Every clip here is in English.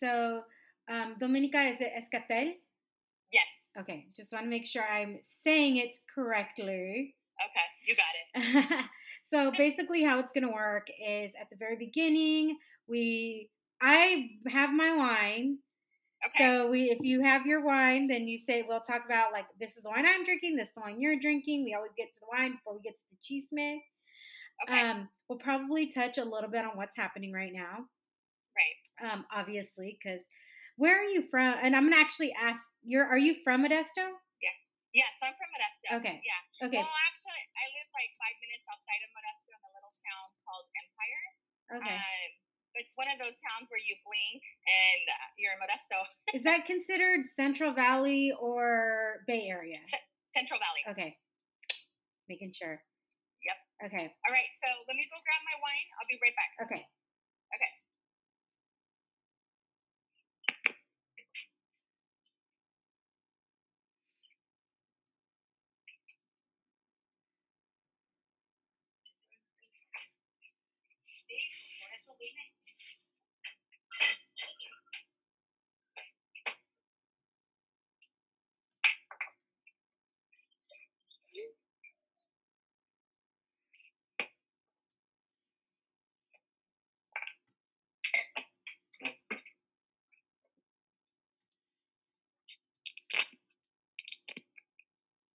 So, um, Domenica, is it Escatel? Yes. Okay. Just want to make sure I'm saying it correctly. Okay, you got it. so basically, how it's gonna work is at the very beginning, we I have my wine. Okay. So we, if you have your wine, then you say we'll talk about like this is the wine I'm drinking, this is the wine you're drinking. We always get to the wine before we get to the chisme. Okay. Um, we'll probably touch a little bit on what's happening right now. Right. Um, obviously, because where are you from? And I'm gonna actually ask. You're are you from Modesto? Yeah. Yes, I'm from Modesto. Okay. Yeah. Okay. Well, actually, I live like five minutes outside of Modesto in a little town called Empire. Okay. Um, it's one of those towns where you blink and uh, you're in Modesto. Is that considered Central Valley or Bay Area? C- Central Valley. Okay. Making sure. Yep. Okay. All right. So let me go grab my wine. I'll be right back. Okay. Okay.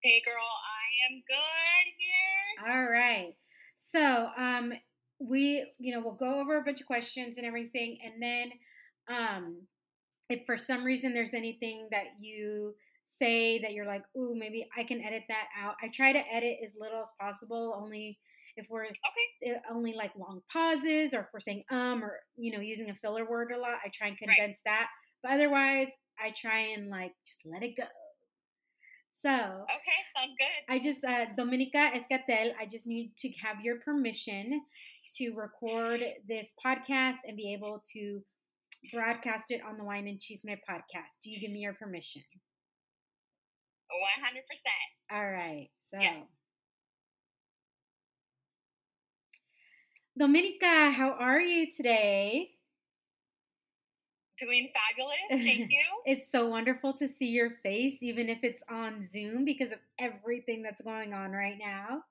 Hey girl, I am good here. All right. So, um, we, you know, we'll go over a bunch of questions and everything, and then, um, if for some reason there's anything that you say that you're like, ooh, maybe I can edit that out. I try to edit as little as possible, only if we're okay. only like long pauses or if we're saying um or you know using a filler word a lot. I try and condense right. that, but otherwise, I try and like just let it go. So okay, sounds good. I just uh, Domenica Escatel. I just need to have your permission to record this podcast and be able to broadcast it on the Wine and Chisme podcast. Do you give me your permission? One hundred percent. All right. So. Yes. Domenica, how are you today? Doing fabulous. Thank you. it's so wonderful to see your face, even if it's on Zoom, because of everything that's going on right now.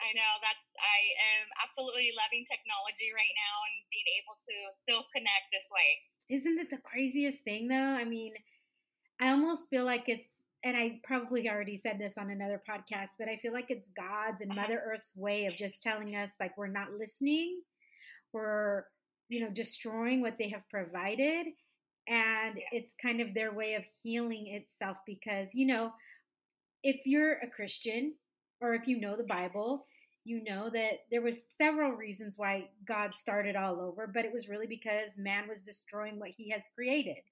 I know that's I am absolutely loving technology right now and being able to still connect this way. Isn't it the craziest thing though? I mean, I almost feel like it's and I probably already said this on another podcast, but I feel like it's God's and uh-huh. Mother Earth's way of just telling us like we're not listening. We're you know, destroying what they have provided. And it's kind of their way of healing itself because, you know, if you're a Christian or if you know the Bible, you know that there was several reasons why God started all over, but it was really because man was destroying what he has created.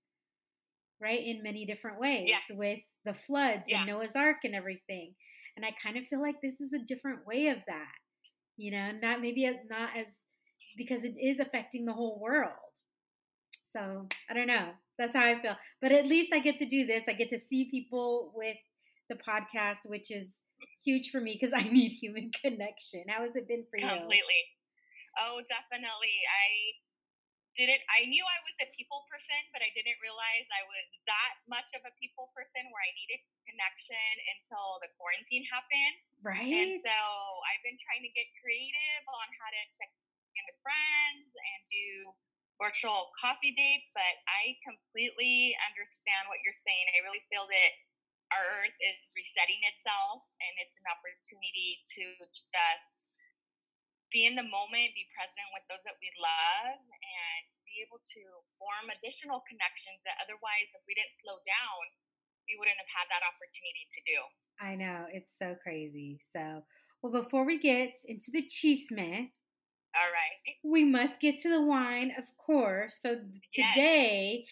Right? In many different ways yeah. with the floods yeah. and Noah's Ark and everything. And I kind of feel like this is a different way of that. You know, not maybe uh, not as because it is affecting the whole world. So I don't know. That's how I feel. But at least I get to do this. I get to see people with the podcast, which is huge for me because I need human connection. How has it been for you? Completely. Oh, definitely. I didn't I knew I was a people person, but I didn't realize I was that much of a people person where I needed connection until the quarantine happened. Right. And so I've been trying to get creative on how to check with friends and do virtual coffee dates, but I completely understand what you're saying. I really feel that our earth is resetting itself and it's an opportunity to just be in the moment, be present with those that we love, and be able to form additional connections that otherwise, if we didn't slow down, we wouldn't have had that opportunity to do. I know, it's so crazy. So, well, before we get into the chisme, All right. We must get to the wine, of course. So today, yes.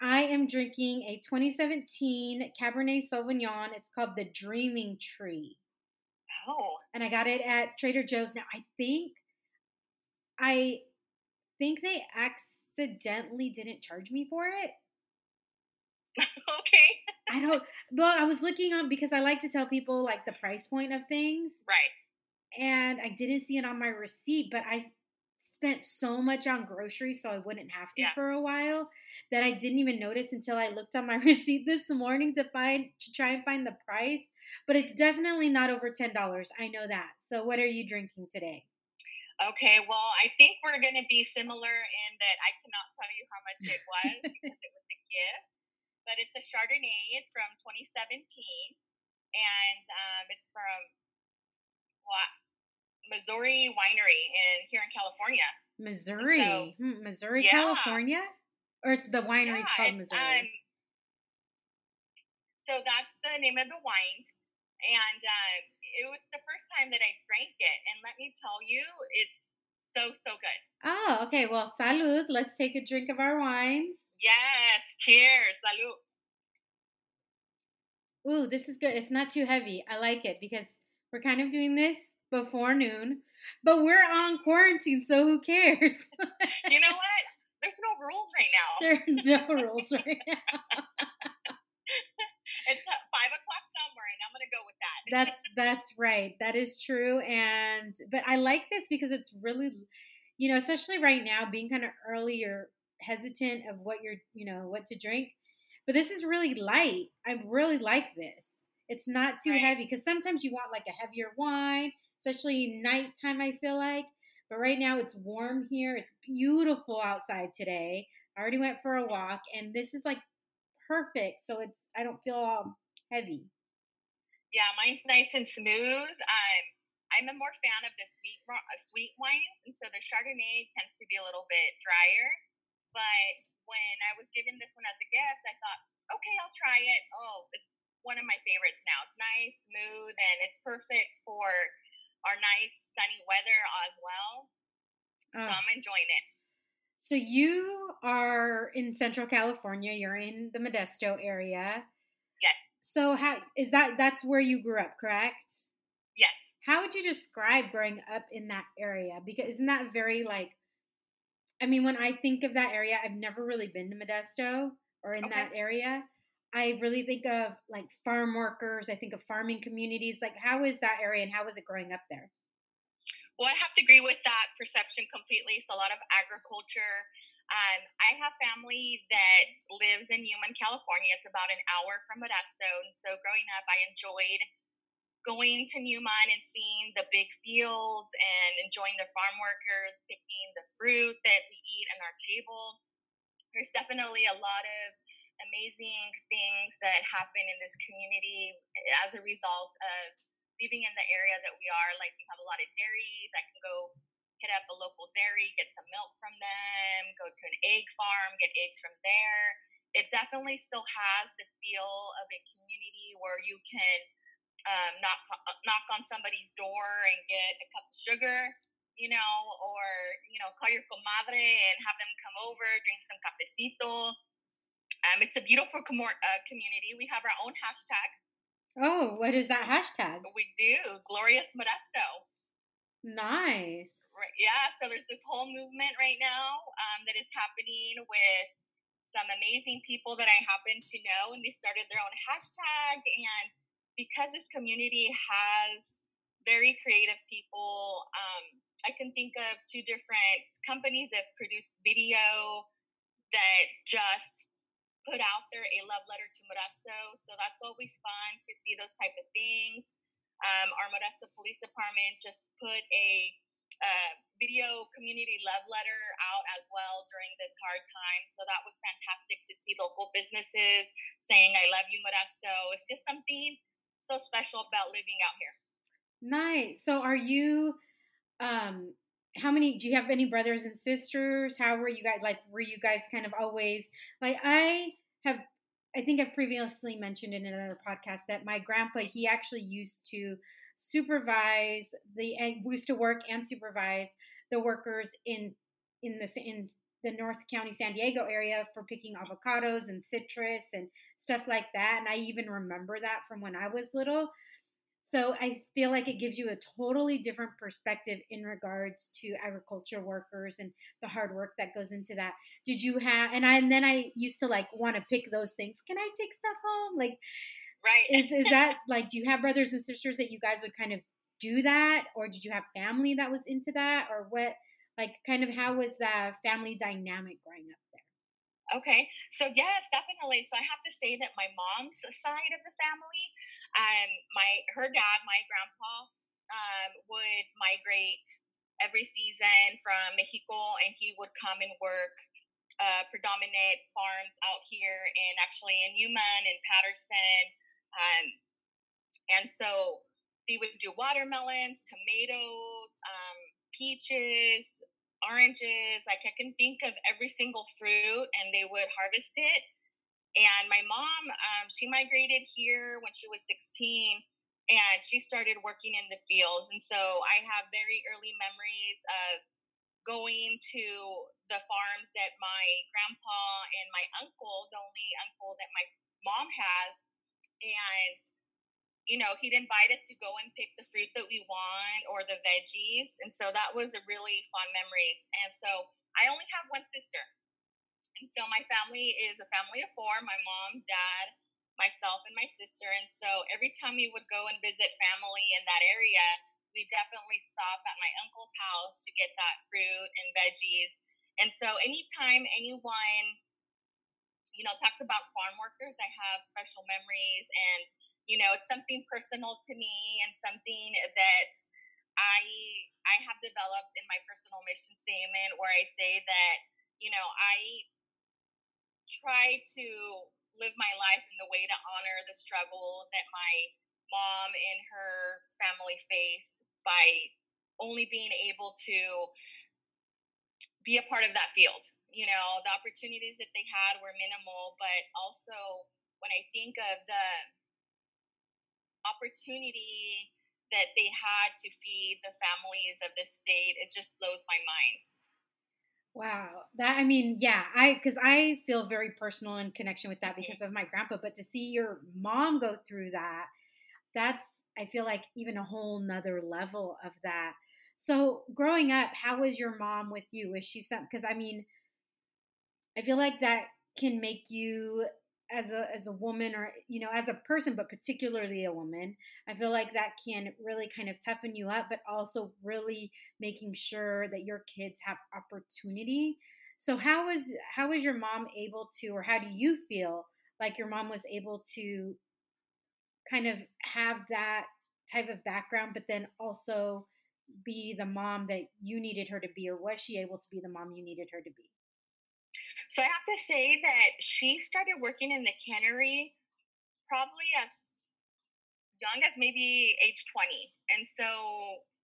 I am drinking a 2017 Cabernet Sauvignon. It's called the Dreaming Tree. Oh. And I got it at Trader Joe's. Now, I think, I think they accidentally didn't charge me for it. okay. I don't, but I was looking on because I like to tell people like the price point of things. Right and I didn't see it on my receipt, but I spent so much on groceries so I wouldn't have to yeah. for a while that I didn't even notice until I looked on my receipt this morning to find to try and find the price. But it's definitely not over ten dollars. I know that. So what are you drinking today? Okay, well, I think we're going to be similar in that I cannot tell you how much it was because it was a gift, but it's a Chardonnay. It's from 2017, and um, it's from Missouri Winery in here in California. Missouri, so, hmm, Missouri, yeah. California, or it's the winery's yeah, called Missouri. Um, so that's the name of the wine, and um, it was the first time that I drank it, and let me tell you, it's so so good. Oh, okay. Well, salud. Let's take a drink of our wines. Yes. Cheers. Salud. Ooh, this is good. It's not too heavy. I like it because we're kind of doing this before noon, but we're on quarantine, so who cares? you know what? There's no rules right now. There's no rules right now. it's five o'clock somewhere, and I'm gonna go with that. that's that's right. That is true, and but I like this because it's really, you know, especially right now, being kind of early or hesitant of what you're, you know, what to drink. But this is really light. I really like this. It's not too right. heavy because sometimes you want like a heavier wine, especially nighttime. I feel like, but right now it's warm here. It's beautiful outside today. I already went for a walk, and this is like perfect. So it's I don't feel all heavy. Yeah, mine's nice and smooth. Um, I'm a more fan of the sweet uh, sweet wines, and so the Chardonnay tends to be a little bit drier. But when I was given this one as a gift, I thought, okay, I'll try it. Oh, it's one of my favorites now. It's nice, smooth, and it's perfect for our nice sunny weather as well. Oh. So I'm enjoying it. So you are in Central California. You're in the Modesto area. Yes. So how is that? That's where you grew up, correct? Yes. How would you describe growing up in that area? Because isn't that very like? I mean, when I think of that area, I've never really been to Modesto or in okay. that area. I really think of like farm workers. I think of farming communities. Like, how is that area and how was it growing up there? Well, I have to agree with that perception completely. So, a lot of agriculture. Um, I have family that lives in Newman, California. It's about an hour from Modesto. And so, growing up, I enjoyed going to Newman and seeing the big fields and enjoying the farm workers picking the fruit that we eat on our table. There's definitely a lot of amazing things that happen in this community as a result of living in the area that we are. Like we have a lot of dairies. I can go hit up a local dairy, get some milk from them, go to an egg farm, get eggs from there. It definitely still has the feel of a community where you can um, knock knock on somebody's door and get a cup of sugar, you know, or you know, call your comadre and have them come over, drink some cafecito um, it's a beautiful com- uh, community. We have our own hashtag. Oh, what is that hashtag? We do Glorious Modesto. Nice. Right, yeah, so there's this whole movement right now um, that is happening with some amazing people that I happen to know, and they started their own hashtag. And because this community has very creative people, um, I can think of two different companies that have produced video that just put out there a love letter to Modesto. So that's always fun to see those type of things. Um, our Modesto Police Department just put a uh, video community love letter out as well during this hard time. So that was fantastic to see local businesses saying, I love you, Modesto. It's just something so special about living out here. Nice. So are you um how many do you have any brothers and sisters how were you guys like were you guys kind of always like i have i think i've previously mentioned in another podcast that my grandpa he actually used to supervise the and used to work and supervise the workers in in the in the North County San Diego area for picking avocados and citrus and stuff like that. And I even remember that from when I was little. So I feel like it gives you a totally different perspective in regards to agriculture workers and the hard work that goes into that. Did you have and I and then I used to like want to pick those things. Can I take stuff home? Like right. is is that like do you have brothers and sisters that you guys would kind of do that or did you have family that was into that or what like kind of how was the family dynamic growing up? Okay, so yes, definitely. So I have to say that my mom's side of the family, um, my her dad, my grandpa, um, would migrate every season from Mexico, and he would come and work uh, predominant farms out here in actually in Newman and Patterson, um, and so we would do watermelons, tomatoes, um, peaches, oranges. Like I can think of every single fruit, and they would harvest it. And my mom, um, she migrated here when she was 16 and she started working in the fields. And so I have very early memories of going to the farms that my grandpa and my uncle, the only uncle that my mom has, and you know, he'd invite us to go and pick the fruit that we want or the veggies. And so that was a really fond memories. And so I only have one sister. And so my family is a family of four my mom, dad, myself, and my sister. And so every time we would go and visit family in that area, we definitely stop at my uncle's house to get that fruit and veggies. And so anytime anyone, you know, talks about farm workers, I have special memories and you know it's something personal to me and something that i i have developed in my personal mission statement where i say that you know i try to live my life in the way to honor the struggle that my mom and her family faced by only being able to be a part of that field. You know the opportunities that they had were minimal but also when i think of the opportunity that they had to feed the families of this state it just blows my mind. Wow that i mean yeah i because i feel very personal in connection with that mm-hmm. because of my grandpa but to see your mom go through that that's i feel like even a whole nother level of that. So growing up how was your mom with you? Is she some because i mean i feel like that can make you as a as a woman or you know as a person but particularly a woman i feel like that can really kind of toughen you up but also really making sure that your kids have opportunity. So how was how was your mom able to or how do you feel like your mom was able to kind of have that type of background but then also be the mom that you needed her to be or was she able to be the mom you needed her to be so I have to say that she started working in the cannery probably as young as maybe age 20. And so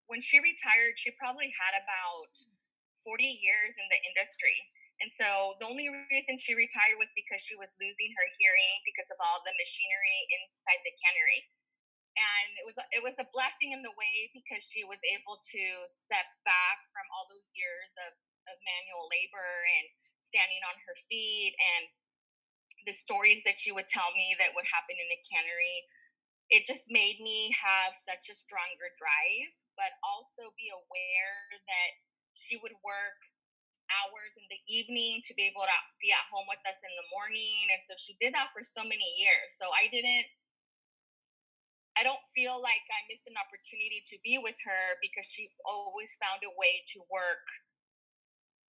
when she retired, she probably had about 40 years in the industry. And so the only reason she retired was because she was losing her hearing because of all the machinery inside the cannery. And it was it was a blessing in the way because she was able to step back from all those years of, of manual labor and standing on her feet and the stories that she would tell me that would happen in the cannery it just made me have such a stronger drive but also be aware that she would work hours in the evening to be able to be at home with us in the morning and so she did that for so many years so i didn't i don't feel like i missed an opportunity to be with her because she always found a way to work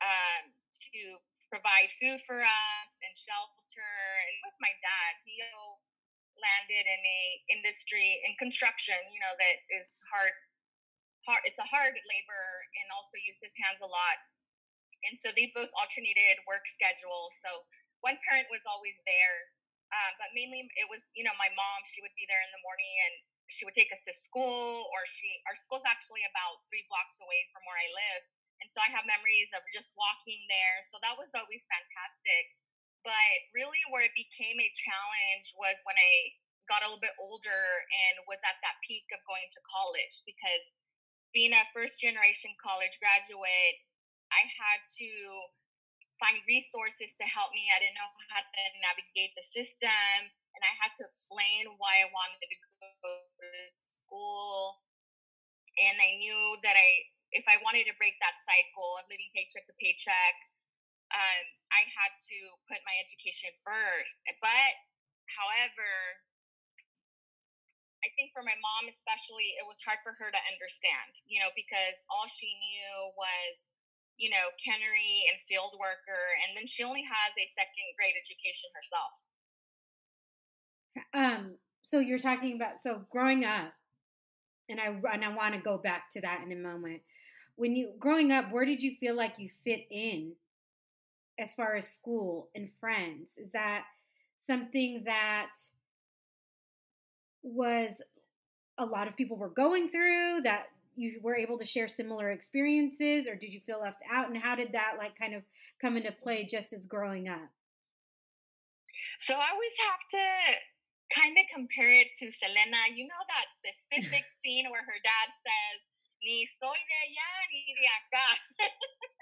um, to provide food for us and shelter. And with my dad, he landed in a industry in construction, you know, that is hard. Hard. It's a hard labor, and also used his hands a lot. And so they both alternated work schedules. So one parent was always there, uh, but mainly it was, you know, my mom. She would be there in the morning, and she would take us to school, or she. Our school's actually about three blocks away from where I live and so I have memories of just walking there. So that was always fantastic. But really, where it became a challenge was when I got a little bit older and was at that peak of going to college because being a first generation college graduate, I had to find resources to help me. I didn't know how to navigate the system, and I had to explain why I wanted to go to school. And I knew that I, if I wanted to break that cycle of living paycheck to paycheck, um, I had to put my education first. But, however, I think for my mom especially, it was hard for her to understand, you know, because all she knew was you know, cannery and field worker, and then she only has a second grade education herself. Um, so you're talking about so growing up, and I and I want to go back to that in a moment. When you growing up, where did you feel like you fit in, as far as school and friends? Is that something that was a lot of people were going through that you were able to share similar experiences or did you feel left out? And how did that like kind of come into play just as growing up? So i always have to kind of compare it to selena. You know that specific scene where her dad says ni soy de allá ni de acá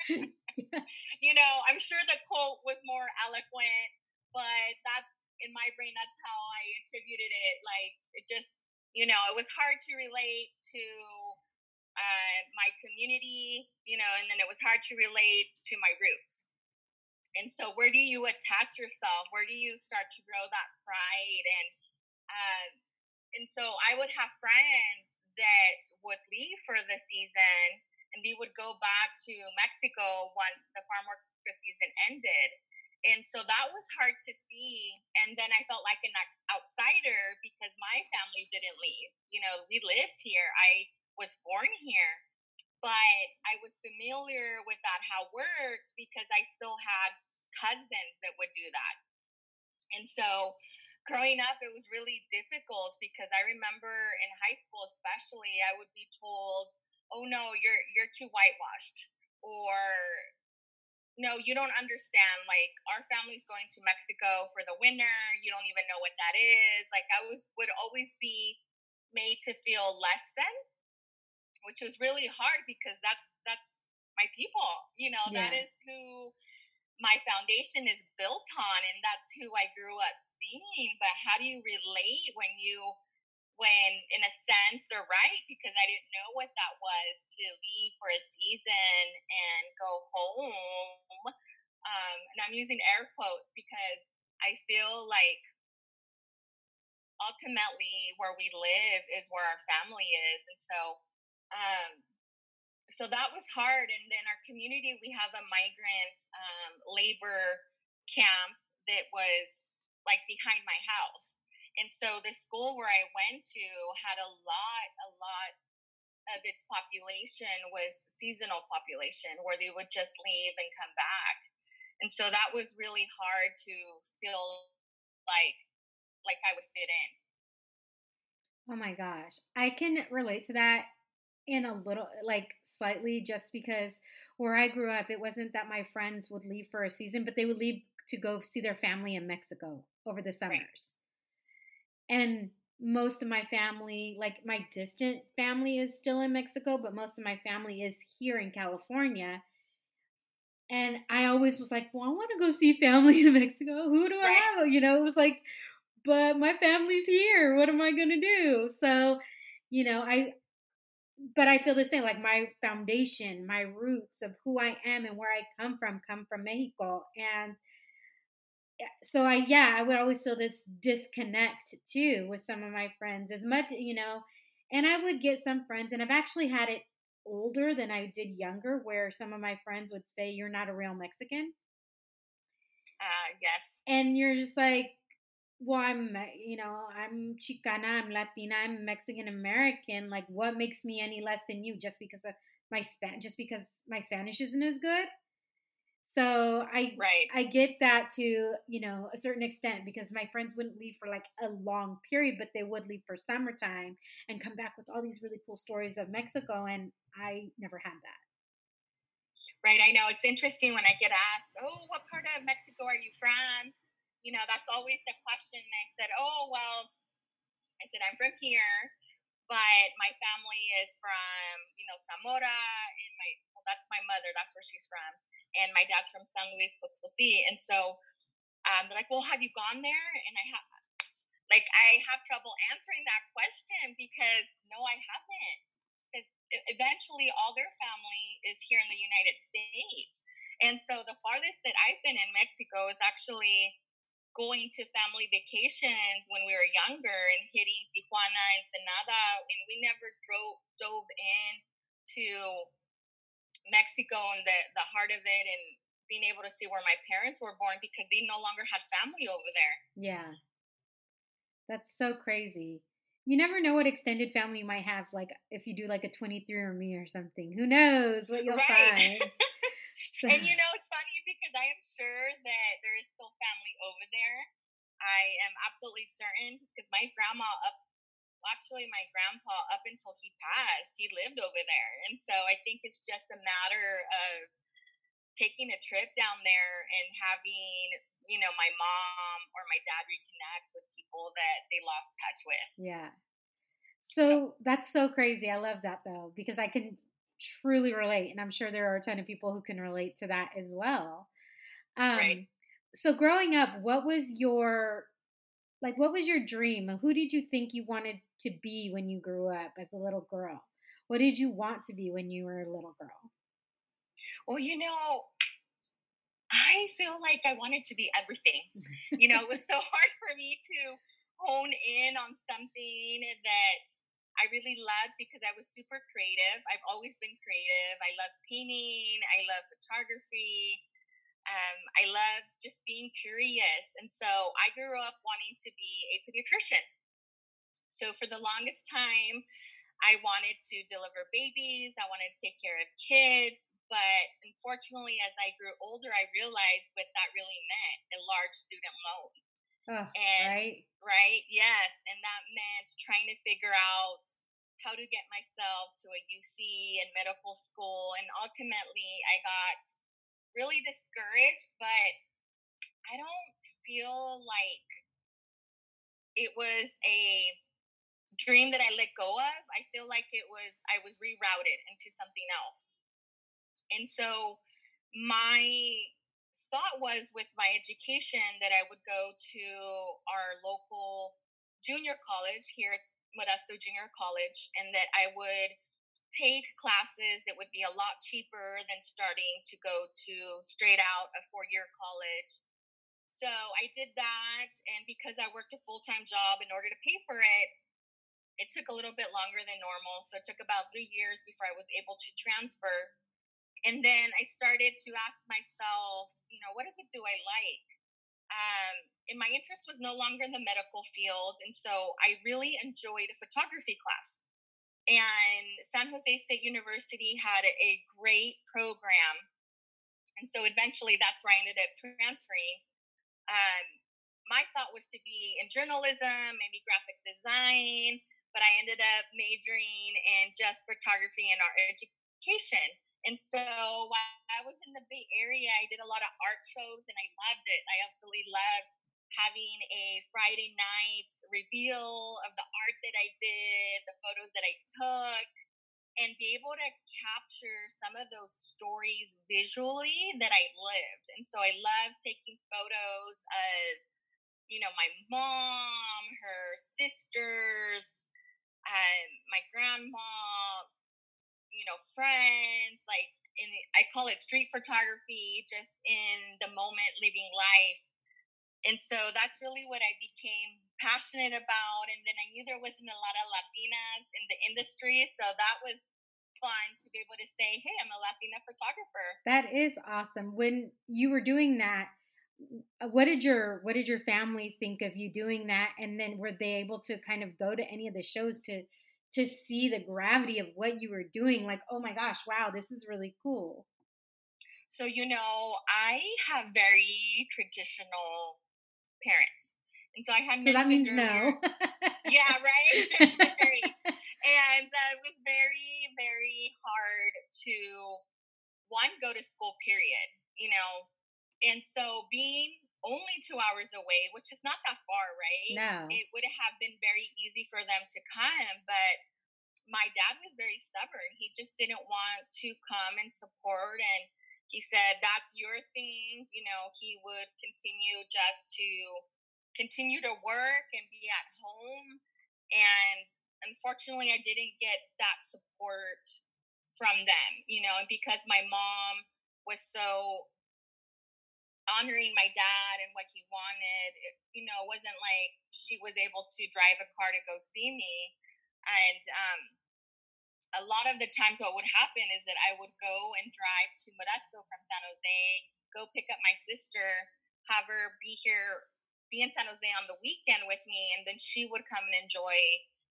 you know i'm sure the quote was more eloquent but that's in my brain that's how i attributed it like it just you know it was hard to relate to uh, my community, you know, and then it was hard to relate to my roots. And so, where do you attach yourself? Where do you start to grow that pride? And uh, and so, I would have friends that would leave for the season, and they would go back to Mexico once the farm worker season ended. And so that was hard to see. And then I felt like an outsider because my family didn't leave. You know, we lived here. I was born here, but I was familiar with that how it worked because I still had cousins that would do that. And so growing up it was really difficult because I remember in high school especially I would be told, "Oh no, you're you're too whitewashed." Or no, you don't understand. Like our family's going to Mexico for the winter. You don't even know what that is. Like I was would always be made to feel less than which was really hard because that's that's my people. You know, yeah. that is who my foundation is built on and that's who I grew up seeing. But how do you relate when you when in a sense they're right because I didn't know what that was to leave for a season and go home. Um, and I'm using air quotes because I feel like ultimately where we live is where our family is. And so um, so that was hard. And then our community, we have a migrant um, labor camp that was like behind my house. And so the school where I went to had a lot, a lot of its population was seasonal population where they would just leave and come back. And so that was really hard to feel like like I would fit in. Oh my gosh. I can relate to that in a little like slightly just because where I grew up it wasn't that my friends would leave for a season but they would leave to go see their family in Mexico over the summers. And most of my family, like my distant family is still in Mexico, but most of my family is here in California. And I always was like, well, I want to go see family in Mexico. Who do I have? You know, it was like, but my family's here. What am I going to do? So, you know, I but I feel the same. Like my foundation, my roots of who I am and where I come from come from Mexico. And so I, yeah, I would always feel this disconnect too with some of my friends as much, you know, and I would get some friends, and I've actually had it older than I did younger, where some of my friends would say, You're not a real Mexican. Uh, yes. And you're just like, well, I'm, you know, I'm Chicana, I'm Latina, I'm Mexican American. Like, what makes me any less than you just because of my Span, just because my Spanish isn't as good? So I, right. I get that to you know a certain extent because my friends wouldn't leave for like a long period, but they would leave for summertime and come back with all these really cool stories of Mexico, and I never had that. Right, I know it's interesting when I get asked, "Oh, what part of Mexico are you from?" You know, that's always the question. And I said, oh, well, I said, I'm from here. but my family is from you know Zamora, and my well, that's my mother. That's where she's from, and my dad's from San Luis Potosí. And so um, they're like, "Well, have you gone there?" And I have, like, I have trouble answering that question because no, I haven't. Because eventually, all their family is here in the United States, and so the farthest that I've been in Mexico is actually going to family vacations when we were younger and hitting Tijuana, and Ensenada, and we never drove dove in to Mexico and the the heart of it and being able to see where my parents were born because they no longer had family over there. Yeah. That's so crazy. You never know what extended family you might have, like if you do like a 23 or me or something. Who knows what you'll right. find. And you know, it's funny because I am sure that there is still family over there. I am absolutely certain because my grandma up actually my grandpa up until he passed he lived over there. And so i think it's just a matter of taking a trip down there and having you know my mom or my dad reconnect with people that they lost touch with. Yeah. So, so that's so crazy i love that though because i can truly relate. And I'm sure there are a ton of people who can relate to that as well. Um, right. So, growing up, what was your like what was your dream who did you think you wanted to be when you grew up as a little girl what did you want to be when you were a little girl well you know i feel like i wanted to be everything you know it was so hard for me to hone in on something that I really loved because I was super creative. I've always been creative. I love painting. I love photography. Um, I love just being curious. And so I grew up wanting to be a pediatrician. So for the longest time, I wanted to deliver babies. I wanted to take care of kids. But unfortunately, as I grew older, I realized what that really meant a large student loan. And, right. Right. Yes. And that meant trying to figure out how to get myself to a UC and medical school. And ultimately, I got really discouraged, but I don't feel like it was a dream that I let go of. I feel like it was, I was rerouted into something else. And so my thought was with my education that I would go to our local junior college here at Modesto Junior College and that I would take classes that would be a lot cheaper than starting to go to straight out a four year college. So I did that. And because I worked a full time job in order to pay for it, it took a little bit longer than normal. So it took about three years before I was able to transfer and then I started to ask myself, you know, what is it do I like? Um, and my interest was no longer in the medical field. And so I really enjoyed a photography class. And San Jose State University had a great program. And so eventually that's where I ended up transferring. Um, my thought was to be in journalism, maybe graphic design, but I ended up majoring in just photography and art education. And so while I was in the Bay Area, I did a lot of art shows and I loved it. I absolutely loved having a Friday night reveal of the art that I did, the photos that I took, and be able to capture some of those stories visually that I lived. And so I love taking photos of, you know, my mom, her sisters, um, my grandma, you know, friends, like in I call it street photography, just in the moment living life. And so that's really what I became passionate about. And then I knew there wasn't a lot of Latinas in the industry. So that was fun to be able to say, hey, I'm a Latina photographer. That is awesome. When you were doing that, uh, what did your what did your family think of you doing that and then were they able to kind of go to any of the shows to to see the gravity of what you were doing like oh my gosh wow this is really cool. So you know i have very traditional parents and so i had so that means earlier, no yeah right. And uh, it was very very hard to one go to school period you know? And so being only two hours away, which is not that far, right? No. It would have been very easy for them to come, but my dad was very stubborn. He just didn't want to come and support. And he said, That's your thing. You know, he would continue just to continue to work and be at home. And unfortunately, I didn't get that support from them, you know, and because my mom was so honoring my dad and what he wanted, it, you know, it wasn't like she was able to drive a car to go see me. And um, a lot of the times, what would happen is that I would go and drive to Modesto from San Jose, go pick up my sister, have her be here, be in San Jose on the weekend with me, and then she would come and enjoy,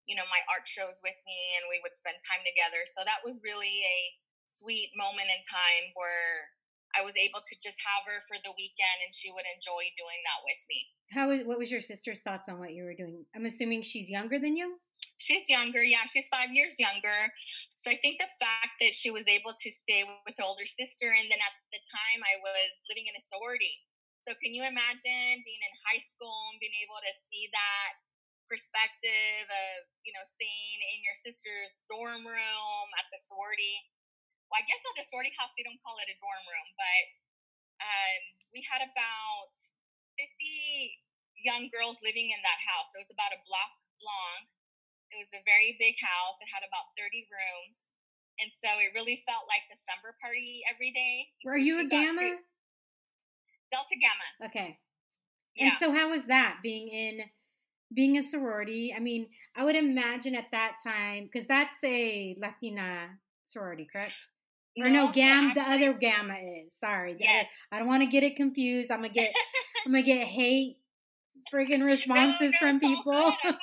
you know, my art shows with me, and we would spend time together. So that was really a sweet moment in time where I was able to just have her for the weekend and she would enjoy doing that with me. How what was your sister's thoughts on what you were doing? I'm assuming she's younger than you? She's younger, yeah. She's five years younger. So I think the fact that she was able to stay with her older sister, and then at the time I was living in a sorority. So can you imagine being in high school and being able to see that perspective of, you know, staying in your sister's dorm room at the sorority? Well, I guess at the sorority house they don't call it a dorm room, but um, we had about 50 young girls living in that house. It was about a block long. It was a very big house. It had about 30 rooms. And so it really felt like the summer party every day. Were so you a Gamma? Delta Gamma. Okay. Yeah. And so how was that being in being a sorority? I mean, I would imagine at that time because that's a Latina sorority, correct? Or no, Gamma. The other Gamma is sorry. Yes. I don't want to get it confused. I'm gonna get. I'm gonna get hate friggin' responses no, no, from people. I to,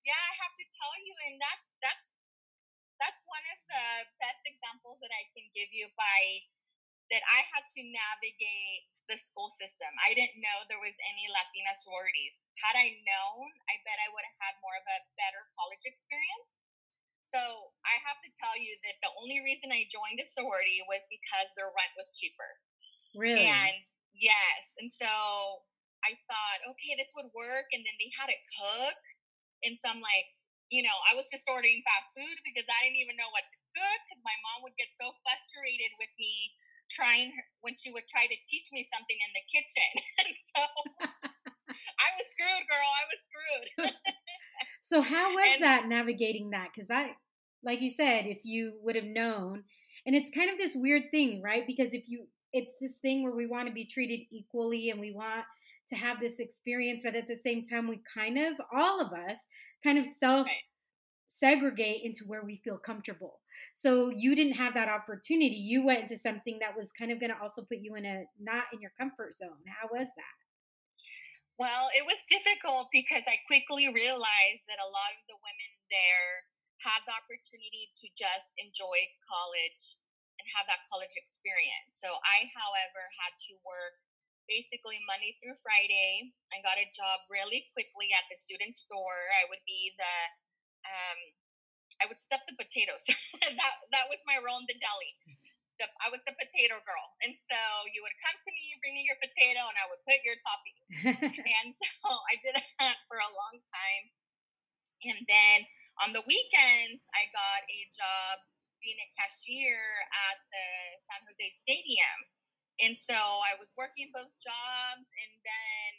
yeah, I have to tell you, and that's that's that's one of the best examples that I can give you by that I had to navigate the school system. I didn't know there was any Latina sororities. Had I known, I bet I would have had more of a better college experience. So I have to tell you that the only reason I joined a sorority was because their rent was cheaper. Really? And yes. And so I thought, okay, this would work. And then they had it cook. And so I'm like, you know, I was just ordering fast food because I didn't even know what to cook because my mom would get so frustrated with me trying her, when she would try to teach me something in the kitchen. and so I was screwed, girl. I was screwed. So how was and, that navigating that? Because that, like you said, if you would have known, and it's kind of this weird thing, right? Because if you, it's this thing where we want to be treated equally and we want to have this experience, but at the same time, we kind of, all of us, kind of self segregate into where we feel comfortable. So you didn't have that opportunity. You went into something that was kind of going to also put you in a not in your comfort zone. How was that? Well, it was difficult because I quickly realized that a lot of the women there had the opportunity to just enjoy college and have that college experience. So I, however, had to work basically Monday through Friday. I got a job really quickly at the student store. I would be the um, I would stuff the potatoes. that that was my role in the deli the I was the potato girl, and so you would come to me, bring me your potato, and I would put your topping. and so I did that for a long time, and then on the weekends I got a job being a cashier at the San Jose Stadium, and so I was working both jobs, and then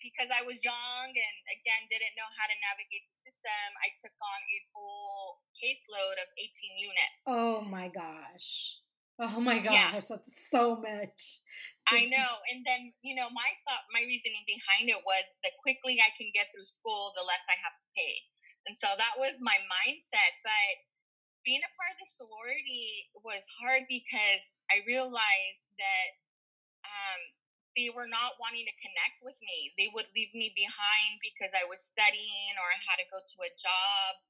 because I was young and again didn't know how to navigate the system, I took on a full caseload of 18 units. Oh my gosh. Oh my gosh, yeah. that's so much. I know. And then, you know, my thought, my reasoning behind it was the quickly I can get through school, the less I have to pay. And so that was my mindset. But being a part of the sorority was hard because I realized that um, they were not wanting to connect with me. They would leave me behind because I was studying or I had to go to a job.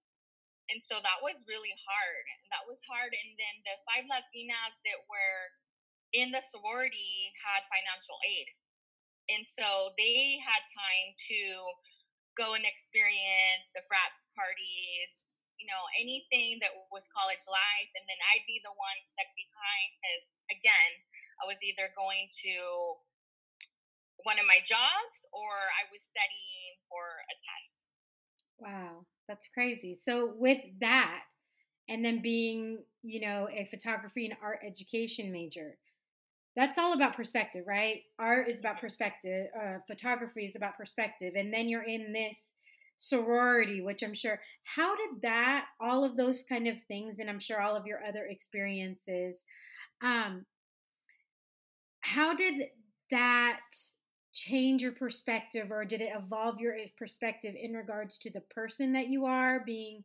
And so that was really hard. That was hard. And then the five Latinas that were in the sorority had financial aid. And so they had time to go and experience the frat parties, you know, anything that was college life. And then I'd be the one stuck behind because, again, I was either going to one of my jobs or I was studying for a test. Wow, That's crazy. So with that, and then being, you know, a photography and art education major, that's all about perspective, right? Art is about perspective. Uh, photography is about perspective, and then you're in this sorority, which I'm sure. How did that, all of those kind of things, and I'm sure all of your other experiences, um, how did that change your perspective or did it evolve your eh, perspective in regards to the person that you are being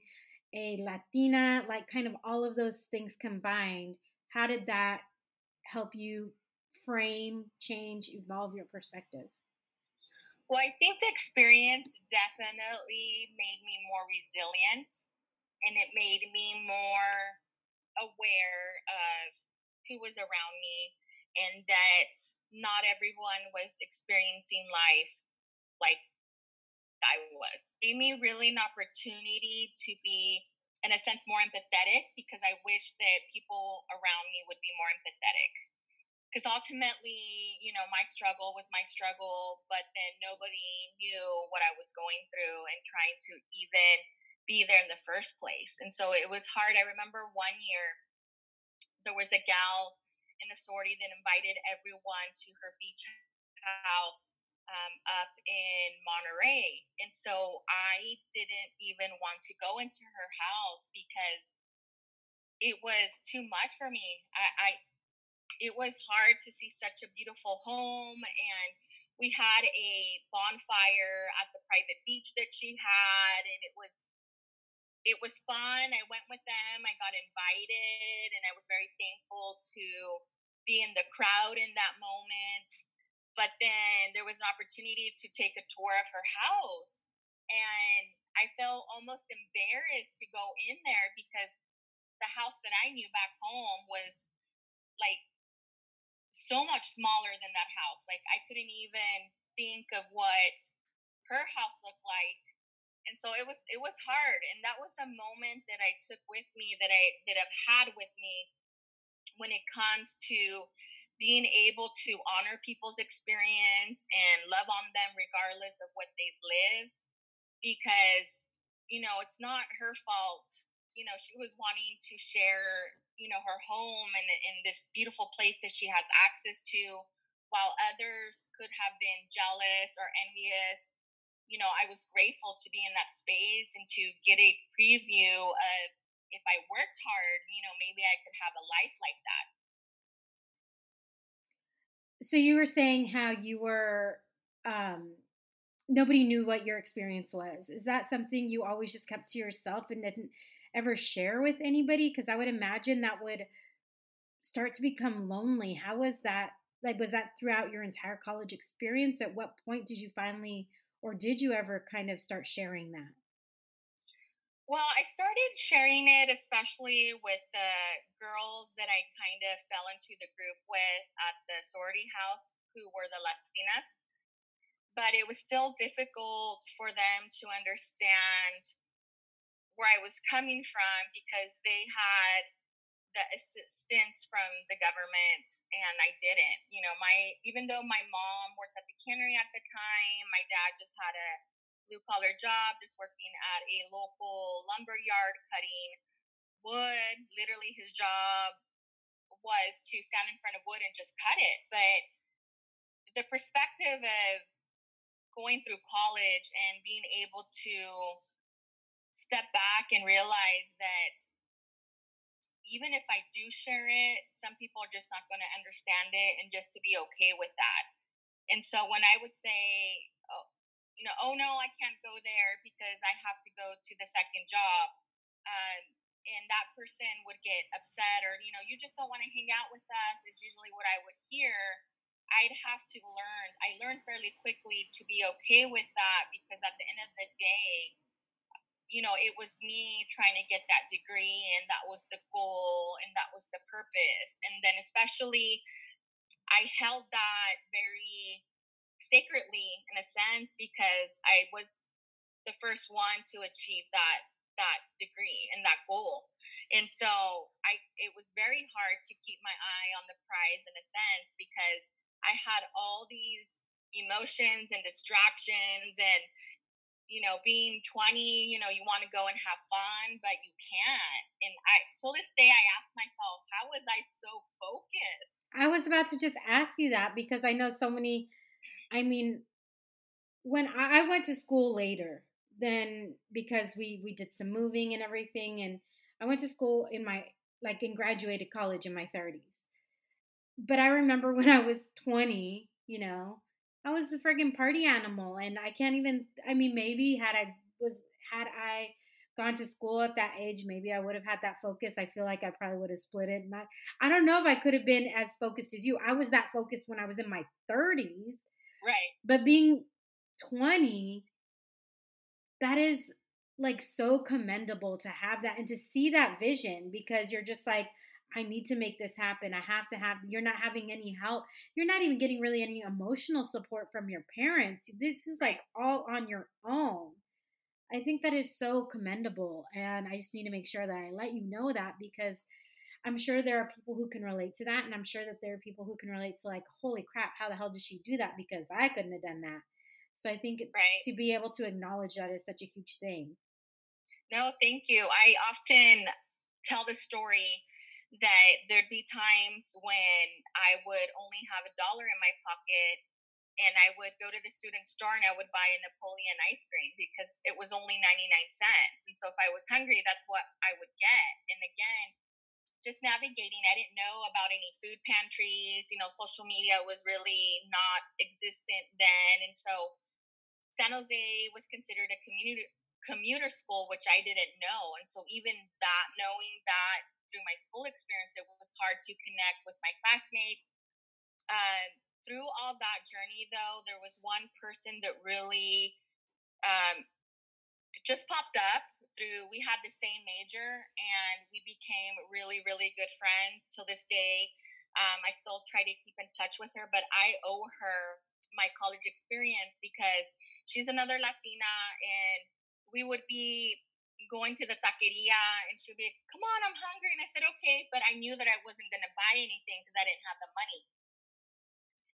a latina like kind of all of those things combined how did that help you frame change evolve your perspective? Well i think the experience definitely made me more resilient and it made me more aware of who was around me and that not everyone was experiencing life like I was. It gave me really an opportunity to be, in a sense, more empathetic because I wish that people around me would be more empathetic. Because ultimately, you know, my struggle was my struggle, but then nobody knew what I was going through and trying to even be there in the first place. And so it was hard. I remember one year there was a gal in the sorority that invited everyone to her beach house um, up in Monterey. And so I didn't even want to go into her house because it was too much for me. I, I it was hard to see such a beautiful home and we had a bonfire at the private beach that she had and it was it was fun. I went with them. I got invited, and I was very thankful to be in the crowd in that moment. But then there was an opportunity to take a tour of her house, and I felt almost embarrassed to go in there because the house that I knew back home was like so much smaller than that house. Like I couldn't even think of what her house looked like and so it was it was hard and that was a moment that i took with me that i that i've had with me when it comes to being able to honor people's experience and love on them regardless of what they've lived because you know it's not her fault. You know she was wanting to share you know her home and in this beautiful place that she has access to while others could have been jealous or envious you know, I was grateful to be in that space and to get a preview of if I worked hard, you know, maybe I could have a life like that. So you were saying how you were um nobody knew what your experience was. Is that something you always just kept to yourself and didn't ever share with anybody because I would imagine that would start to become lonely. How was that? Like was that throughout your entire college experience? At what point did you finally or did you ever kind of start sharing that? Well, I started sharing it, especially with the girls that I kind of fell into the group with at the sorority house, who were the Latinas. But it was still difficult for them to understand where I was coming from because they had the assistance from the government and I didn't. You know, my even though my mom worked at the cannery at the time, my dad just had a blue collar job, just working at a local lumber yard cutting wood. Literally his job was to stand in front of wood and just cut it. But the perspective of going through college and being able to step back and realize that even if I do share it, some people are just not going to understand it and just to be okay with that. And so when I would say, oh, you know, oh no, I can't go there because I have to go to the second job. Um, and that person would get upset or, you know, you just don't want to hang out with us is usually what I would hear. I'd have to learn. I learned fairly quickly to be okay with that because at the end of the day, you know, it was me trying to get that degree, and that was the goal, and that was the purpose. And then, especially, I held that very sacredly in a sense because I was the first one to achieve that that degree and that goal. And so I it was very hard to keep my eye on the prize in a sense because I had all these emotions and distractions and you know, being 20, you know, you want to go and have fun, but you can't. And I, till this day, I ask myself, how was I so focused? I was about to just ask you that because I know so many, I mean, when I, went to school later, then because we we did some moving and everything, and I went to school in my like in graduated college in my 30s. But I remember when I was 20, you know, I was a friggin' party animal, and I can't even. I mean, maybe had I was had I gone to school at that age, maybe I would have had that focus. I feel like I probably would have split it. Not, I don't know if I could have been as focused as you. I was that focused when I was in my 30s. Right. But being 20 that is like so commendable to have that and to see that vision because you're just like I need to make this happen. I have to have you're not having any help. You're not even getting really any emotional support from your parents. This is like all on your own. I think that is so commendable and I just need to make sure that I let you know that because I'm sure there are people who can relate to that and I'm sure that there are people who can relate to like holy crap, how the hell did she do that because I couldn't have done that. So I think right. to be able to acknowledge that is such a huge thing. No, thank you. I often tell the story that there'd be times when I would only have a dollar in my pocket and I would go to the student store and I would buy a Napoleon ice cream because it was only 99 cents. And so if I was hungry, that's what I would get. And again, just navigating, I didn't know about any food pantries. You know, social media was really not existent then. And so San Jose was considered a community commuter school, which I didn't know. And so even that, knowing that through my school experience, it was hard to connect with my classmates. Um, through all that journey, though, there was one person that really um, just popped up through we had the same major and we became really really good friends till this day um, i still try to keep in touch with her but i owe her my college experience because she's another Latina and we would be going to the taqueria and she would be like, come on, I'm hungry. And I said, okay. But I knew that I wasn't going to buy anything because I didn't have the money.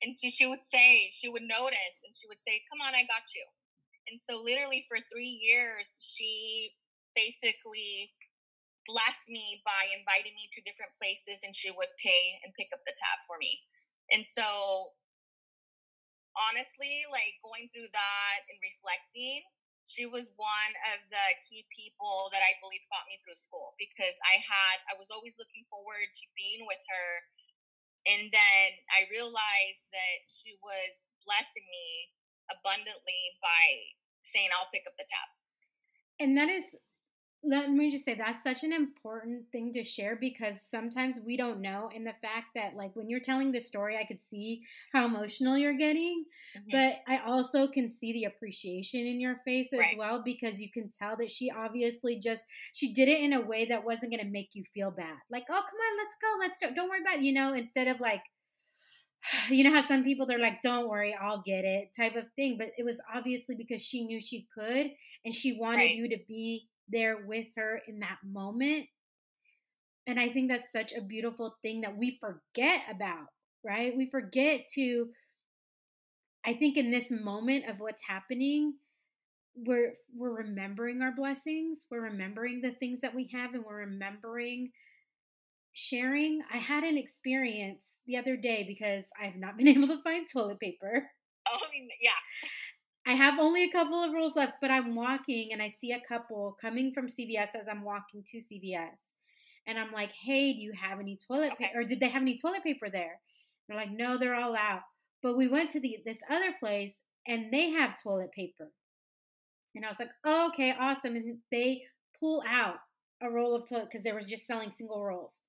And she, she would say, she would notice and she would say, come on, I got you. And so literally for three years, she basically blessed me by inviting me to different places and she would pay and pick up the tab for me. And so honestly, like going through that and reflecting, she was one of the key people that I believe got me through school because I had, I was always looking forward to being with her. And then I realized that she was blessing me abundantly by saying, I'll pick up the tab. And that is let me just say that's such an important thing to share because sometimes we don't know and the fact that like when you're telling the story i could see how emotional you're getting mm-hmm. but i also can see the appreciation in your face as right. well because you can tell that she obviously just she did it in a way that wasn't going to make you feel bad like oh come on let's go let's do, don't worry about it, you know instead of like you know how some people they're like don't worry i'll get it type of thing but it was obviously because she knew she could and she wanted right. you to be there with her in that moment. And I think that's such a beautiful thing that we forget about, right? We forget to, I think in this moment of what's happening, we're we're remembering our blessings we're remembering the things that we have and we're remembering sharing i had an experience the other day because i've not been able to find toilet paper oh yeah I have only a couple of rolls left, but I'm walking and I see a couple coming from CVS as I'm walking to CVS. And I'm like, hey, do you have any toilet okay. paper? Or did they have any toilet paper there? They're like, no, they're all out. But we went to the this other place and they have toilet paper. And I was like, oh, okay, awesome. And they pull out a roll of toilet because they were just selling single rolls.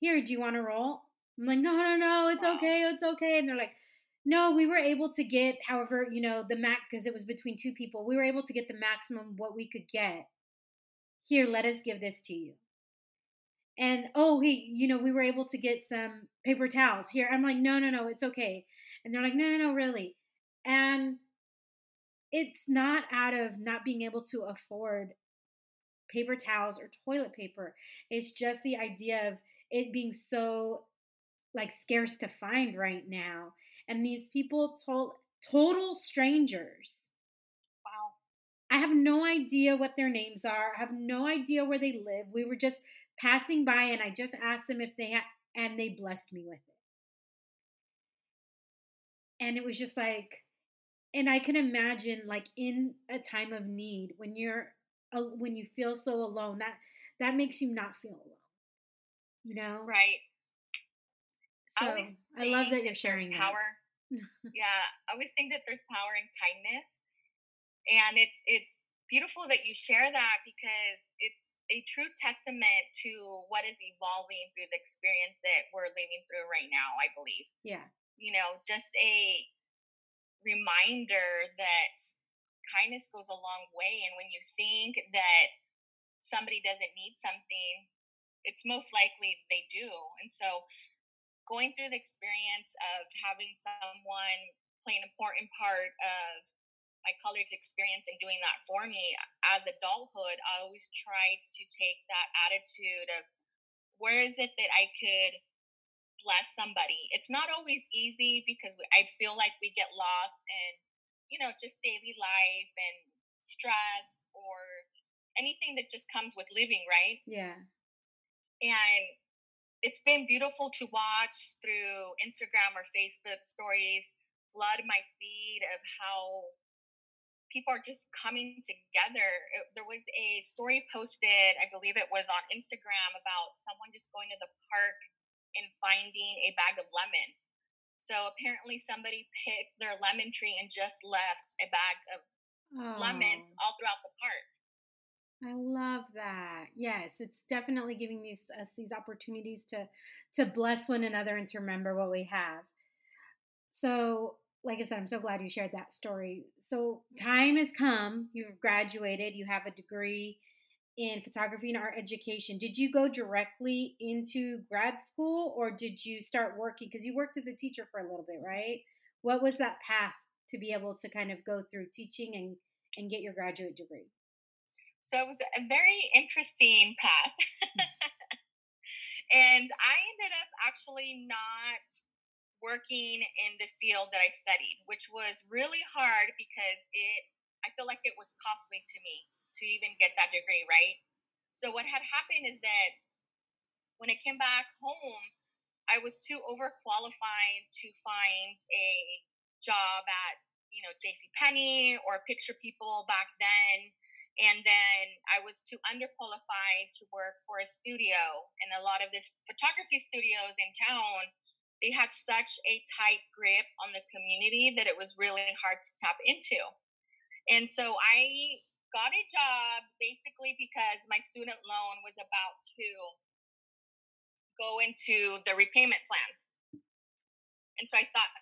Here, do you want a roll? I'm like, no, no, no, it's okay, it's okay. And they're like, no, we were able to get, however, you know, the max because it was between two people. We were able to get the maximum what we could get. Here, let us give this to you. And oh, he, you know, we were able to get some paper towels. Here, I'm like, no, no, no, it's okay. And they're like, no, no, no, really. And it's not out of not being able to afford paper towels or toilet paper. It's just the idea of it being so like scarce to find right now and these people told total strangers wow I have no idea what their names are. I have no idea where they live. We were just passing by and I just asked them if they had, and they blessed me with it. And it was just like, and I can imagine like in a time of need when you're, when you feel so alone, that, that makes you not feel alone, you know? Right. So I, I love that you're sharing power. yeah. I always think that there's power in kindness and it's it's beautiful that you share that because it's a true testament to what is evolving through the experience that we're living through right now i believe yeah you know just a reminder that kindness goes a long way and when you think that somebody doesn't need something it's most likely they do and so going through the experience of having someone play an important part of my colleagues' experience in doing that for me as adulthood, I always tried to take that attitude of where is it that I could bless somebody. It's not always easy because I feel like we get lost in, you know, just daily life and stress or anything that just comes with living, right? Yeah. And it's been beautiful to watch through Instagram or Facebook stories flood my feed of how people are just coming together. It, there was a story posted, I believe it was on Instagram, about someone just going to the park and finding a bag of lemons. So apparently, somebody picked their lemon tree and just left a bag of oh. lemons all throughout the park. I love that. Yes, it's definitely giving these us these opportunities to to bless one another and to remember what we have. So like I said, I'm so glad you shared that story. So, time has come. You've graduated, you have a degree in photography and art education. Did you go directly into grad school or did you start working? Because you worked as a teacher for a little bit, right? What was that path to be able to kind of go through teaching and, and get your graduate degree? So, it was a very interesting path. Mm. and I ended up actually not working in the field that I studied, which was really hard because it I feel like it was costly to me to even get that degree, right? So what had happened is that when I came back home, I was too overqualified to find a job at, you know, JC Penney or Picture People back then. And then I was too underqualified to work for a studio. And a lot of this photography studios in town they had such a tight grip on the community that it was really hard to tap into. And so I got a job basically because my student loan was about to go into the repayment plan. And so I thought,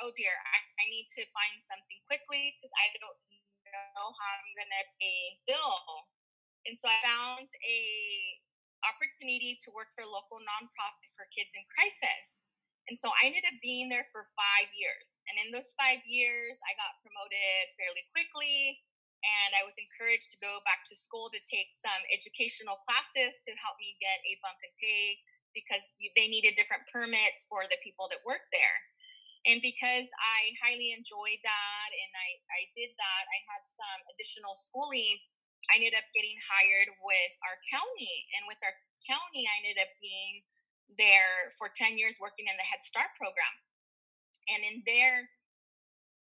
oh dear, I, I need to find something quickly because I don't know how I'm to pay bill. And so I found a opportunity to work for a local nonprofit for kids in crisis. And so I ended up being there for five years. And in those five years, I got promoted fairly quickly. And I was encouraged to go back to school to take some educational classes to help me get a bump in pay because they needed different permits for the people that worked there. And because I highly enjoyed that and I, I did that, I had some additional schooling. I ended up getting hired with our county. And with our county, I ended up being there for 10 years working in the Head Start program. And in there,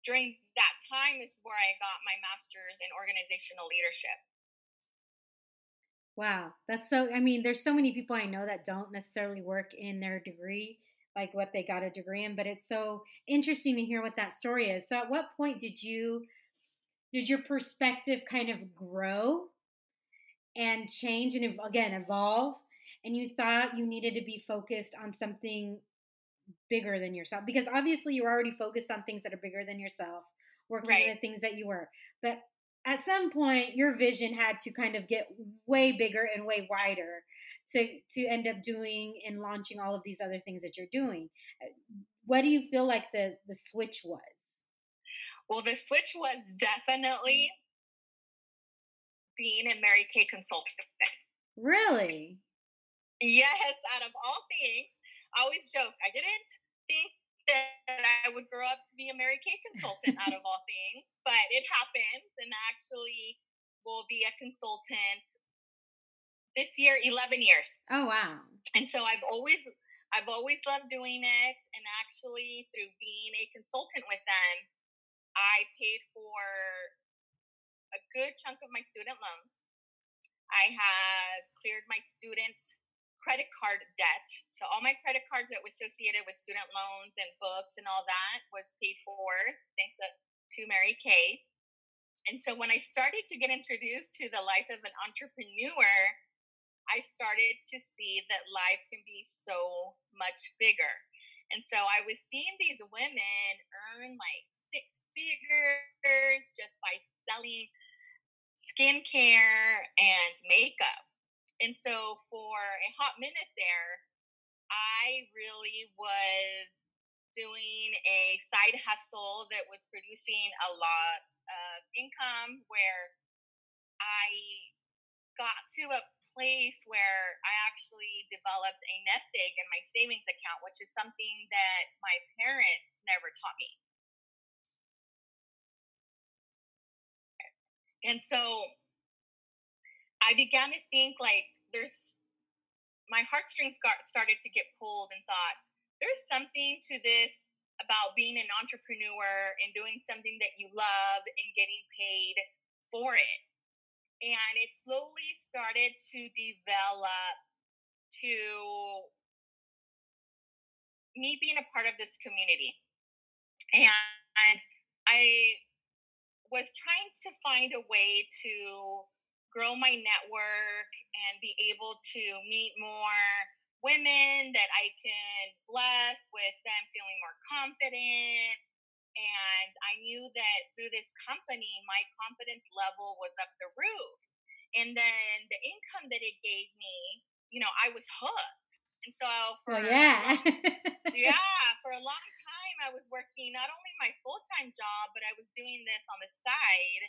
during that time is where I got my master's in organizational leadership. Wow, that's so. I mean, there's so many people I know that don't necessarily work in their degree, like what they got a degree in, but it's so interesting to hear what that story is. So, at what point did you, did your perspective kind of grow and change and again evolve and you thought you needed to be focused on something bigger than yourself because obviously you're already focused on things that are bigger than yourself working right. on the things that you were but at some point your vision had to kind of get way bigger and way wider to to end up doing and launching all of these other things that you're doing. Uh, what do you feel like the the switch was? Well the switch was definitely mm. being a mary kay consultant really? Yes, out of all things, I always joke. I didn't think that I would grow up to be a Mary Kay consultant out of all things, but it happens and actually will be a consultant this year 11 years. Oh wow. And so I've always I've always loved doing it and actually through being a consultant with them I paid for a good chunk of my student loans. I have cleared my student credit card debt. So all my credit cards that were associated with student loans and books and all that was paid for thanks to Mary Kay. And so when I started to get introduced to the life of an entrepreneur, I started to see that life can be so much bigger. And so I was seeing these women earn like six figures just by selling skincare and makeup. And so for a hot minute there, I really was doing a side hustle that was producing a lot of income where I got to a place where I actually developed a nest egg in my savings account, which is something that my parents never taught me. And so I began to think like there's my heartstrings got started to get pulled and thought there's something to this about being an entrepreneur and doing something that you love and getting paid for it. And it slowly started to develop to me being a part of this community. And I was trying to find a way to grow my network and be able to meet more women that I can bless with them feeling more confident. And I knew that through this company, my confidence level was up the roof. And then the income that it gave me, you know, I was hooked. And so for well, yeah. yeah, for a long time I was working not only my full-time job, but I was doing this on the side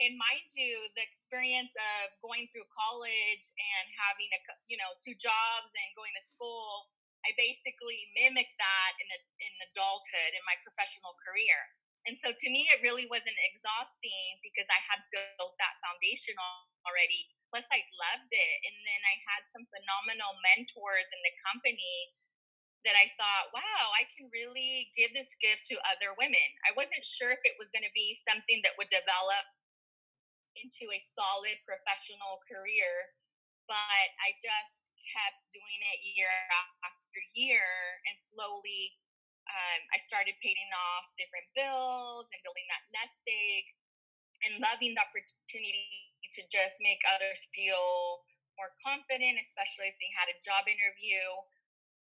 and mind you, the experience of going through college and having a you know two jobs and going to school, I basically mimicked that in a, in adulthood in my professional career. And so to me, it really wasn't exhausting because I had built that foundation already. Plus, I loved it, and then I had some phenomenal mentors in the company that I thought, wow, I can really give this gift to other women. I wasn't sure if it was going to be something that would develop into a solid professional career, but I just kept doing it year after year, and slowly um, I started paying off different bills and building that nest egg, and loving the opportunity to just make others feel more confident, especially if they had a job interview.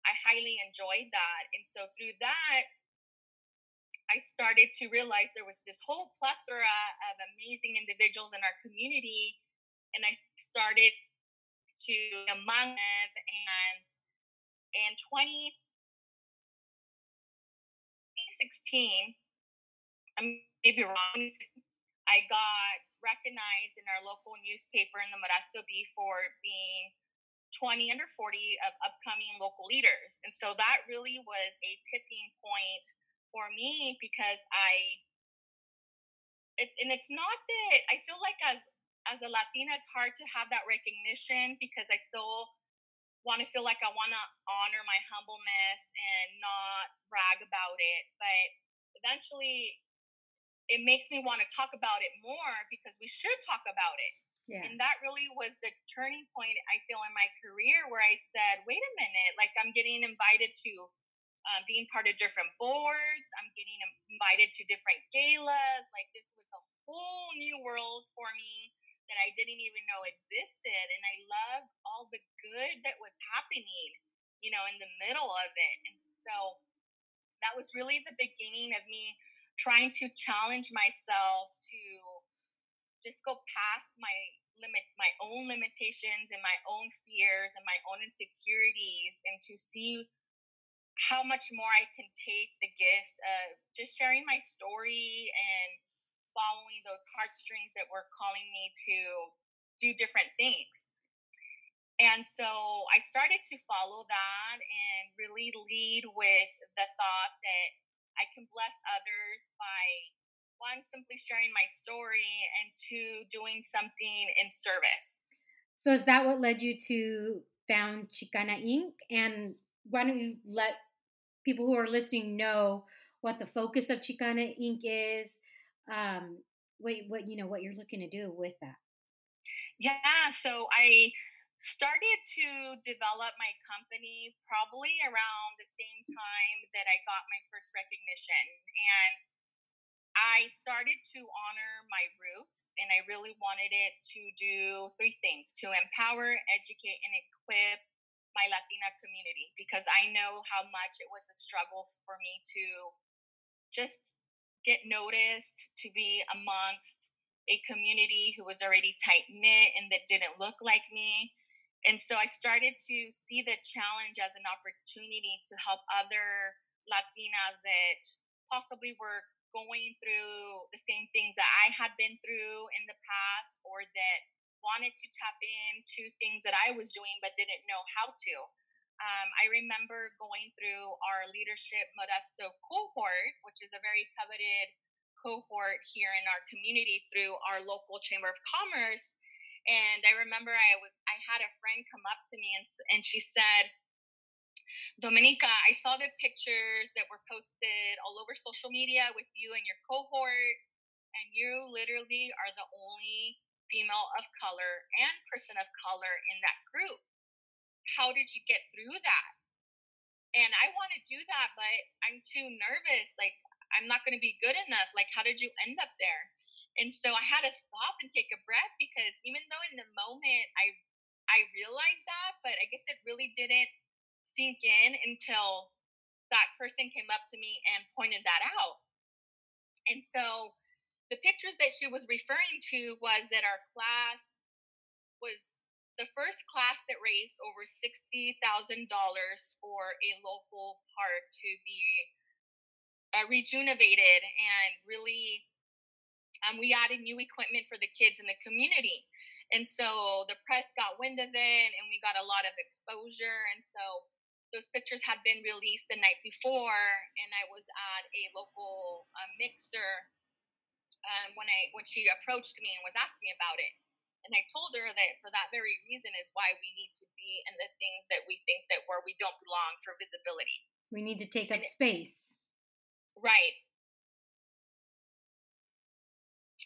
I highly enjoyed that, and so through that I started to realize there was this whole plethora of amazing individuals in our community, and I started to among them. And in 20, 2016, I may be wrong, I got recognized in our local newspaper in the Modesto Bee for being 20 under 40 of upcoming local leaders. And so that really was a tipping point for me because I it, and it's not that I feel like as as a Latina it's hard to have that recognition because I still want to feel like I want to honor my humbleness and not brag about it but eventually it makes me want to talk about it more because we should talk about it yeah. And that really was the turning point I feel in my career where I said, wait a minute, like I'm getting invited to uh, being part of different boards. I'm getting invited to different galas. Like this was a whole new world for me that I didn't even know existed. And I loved all the good that was happening, you know, in the middle of it. And so that was really the beginning of me trying to challenge myself to just go past my limit my own limitations and my own fears and my own insecurities and to see how much more I can take the gift of just sharing my story and following those heartstrings that were calling me to do different things. And so I started to follow that and really lead with the thought that I can bless others by one, simply sharing my story, and two, doing something in service. So, is that what led you to found Chicana Inc? And why don't you let people who are listening know what the focus of Chicana Inc is? Um, what, what you know, what you're looking to do with that? Yeah, so I started to develop my company probably around the same time that I got my first recognition. And I started to honor my roots, and I really wanted it to do three things to empower, educate, and equip my Latina community because I know how much it was a struggle for me to just get noticed, to be amongst a community who was already tight knit and that didn't look like me. And so I started to see the challenge as an opportunity to help other Latinas that possibly were going through the same things that I had been through in the past or that wanted to tap into things that I was doing but didn't know how to. Um, I remember going through our leadership Modesto cohort, which is a very coveted cohort here in our community through our local chamber of commerce. And I remember I was I had a friend come up to me and and she said, Domenica, I saw the pictures that were posted all over social media with you and your cohort, and you literally are the only female of color and person of color in that group. How did you get through that? And I want to do that, but I'm too nervous. Like, I'm not going to be good enough. Like, how did you end up there? And so I had to stop and take a breath because even though in the moment I I realized that, but I guess it really didn't sink in until that person came up to me and pointed that out. And so the pictures that she was referring to was that our class was the first class that raised over $60,000 for a local park to be uh, rejuvenated and really um, we added new equipment for the kids in the community and so the press got wind of it and we got a lot of exposure and so those pictures had been released the night before, and I was at a local uh, mixer um, when I when she approached me and was asking about it. And I told her that for that very reason is why we need to be in the things that we think that where we don't belong for visibility. We need to take up space. Right.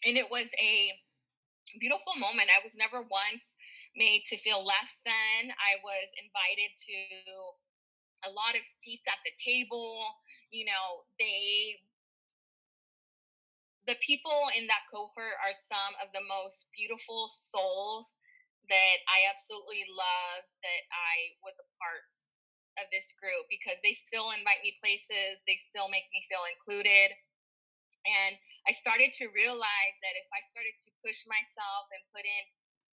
And it was a beautiful moment. I was never once made to feel less than. I was invited to a lot of seats at the table. You know, they the people in that cohort are some of the most beautiful souls that I absolutely love that I was a part of this group because they still invite me places, they still make me feel included. And I started to realize that if I started to push myself and put in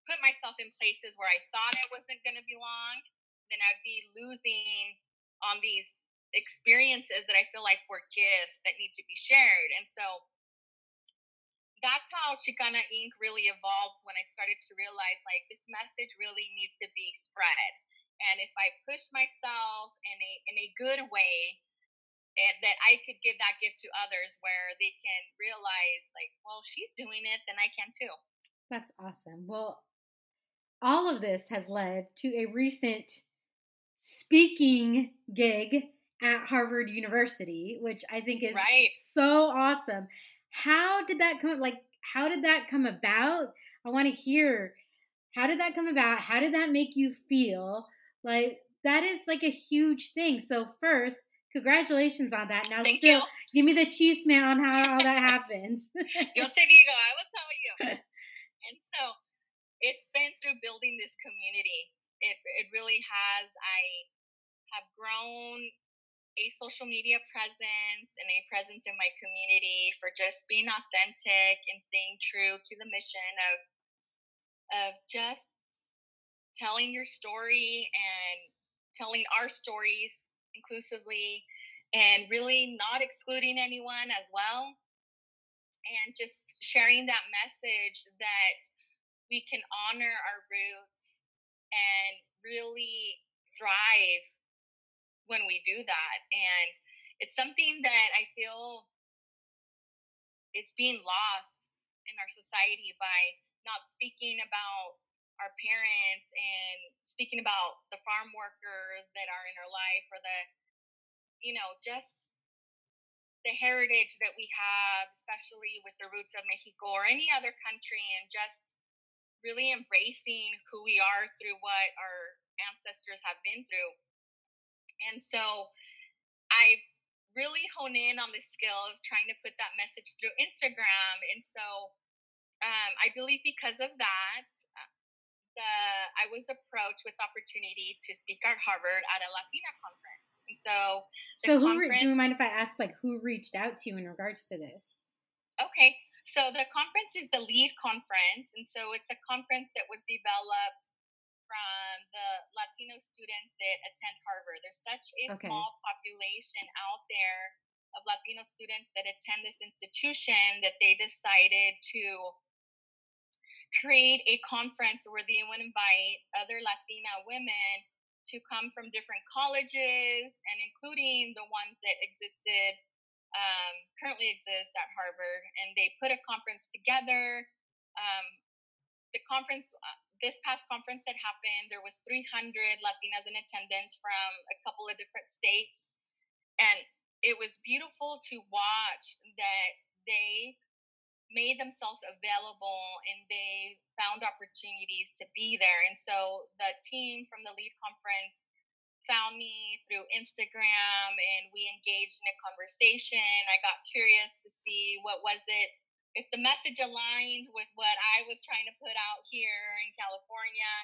put myself in places where I thought I wasn't going to belong, then I'd be losing on these experiences that I feel like were gifts that need to be shared. And so that's how Chicana Inc. really evolved when I started to realize like this message really needs to be spread. And if I push myself in a in a good way, and that I could give that gift to others where they can realize like, well, she's doing it, then I can too. That's awesome. Well, all of this has led to a recent speaking gig at Harvard University, which I think is right. so awesome. How did that come like how did that come about? I want to hear how did that come about? How did that make you feel? Like that is like a huge thing. So first, congratulations on that. Now Thank still you. give me the chisme on how all that happened. Yo te digo, I will tell you. And so it's been through building this community it, it really has. I have grown a social media presence and a presence in my community for just being authentic and staying true to the mission of of just telling your story and telling our stories inclusively and really not excluding anyone as well. And just sharing that message that we can honor our roots and really thrive when we do that. And it's something that I feel is being lost in our society by not speaking about our parents and speaking about the farm workers that are in our life or the you know just the heritage that we have especially with the roots of mexico or any other country and just really embracing who we are through what our ancestors have been through and so i really hone in on the skill of trying to put that message through instagram and so um, i believe because of that the I was approached with opportunity to speak at Harvard at a Latina conference. And so So who re- do you mind if I ask like who reached out to you in regards to this? Okay. So the conference is the LEAD conference and so it's a conference that was developed from the Latino students that attend Harvard. There's such a okay. small population out there of Latino students that attend this institution that they decided to create a conference where they would invite other Latina women to come from different colleges and including the ones that existed um, currently exist at Harvard. And they put a conference together. Um, the conference, uh, this past conference that happened, there was 300 Latinas in attendance from a couple of different states. And it was beautiful to watch that they made themselves available and they found opportunities to be there. And so the team from the lead conference found me through Instagram and we engaged in a conversation. I got curious to see what was it if the message aligned with what I was trying to put out here in California.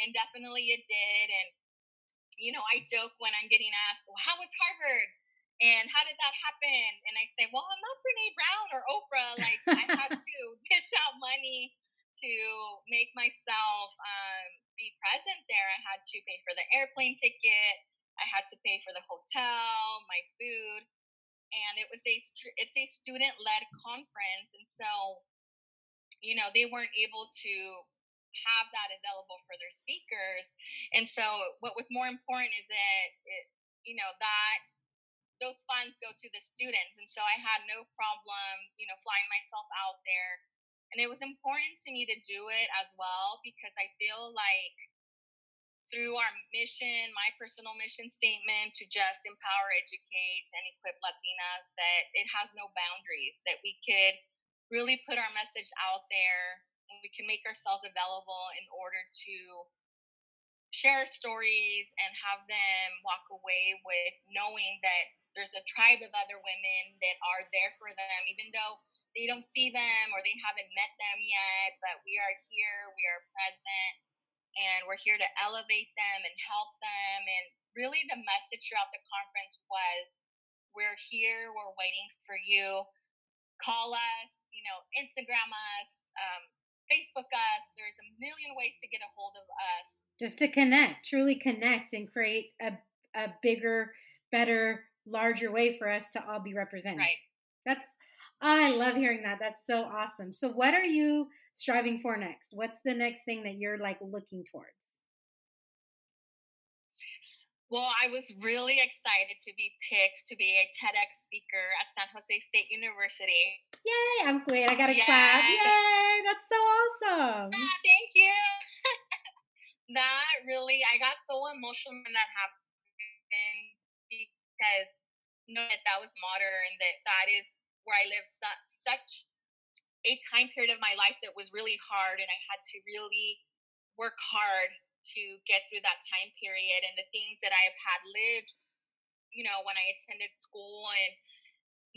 And definitely it did. And you know, I joke when I'm getting asked, well, how was Harvard? And how did that happen? And I say, well, I'm not Brene Brown or Oprah. Like, I had to dish out money to make myself um, be present there. I had to pay for the airplane ticket. I had to pay for the hotel, my food, and it was a it's a student led conference, and so you know they weren't able to have that available for their speakers, and so what was more important is that it, you know that those funds go to the students. And so I had no problem, you know, flying myself out there. And it was important to me to do it as well because I feel like through our mission, my personal mission statement to just empower, educate, and equip Latinas, that it has no boundaries, that we could really put our message out there we can make ourselves available in order to share stories and have them walk away with knowing that there's a tribe of other women that are there for them, even though they don't see them or they haven't met them yet. But we are here, we are present, and we're here to elevate them and help them. And really, the message throughout the conference was we're here, we're waiting for you. Call us, you know, Instagram us, um, Facebook us. There's a million ways to get a hold of us just to connect, truly connect and create a, a bigger, better, larger way for us to all be represented. Right. That's, I love hearing that. That's so awesome. So, what are you striving for next? What's the next thing that you're like looking towards? Well, I was really excited to be picked to be a TEDx speaker at San Jose State University. Yay! I'm glad I got a yes. clap. Yay! That's so awesome. Ah, thank you. that really, I got so emotional when that happened because you know that that was modern, that that is where I live su- such a time period of my life that was really hard, and I had to really work hard to get through that time period and the things that I have had lived, you know, when I attended school and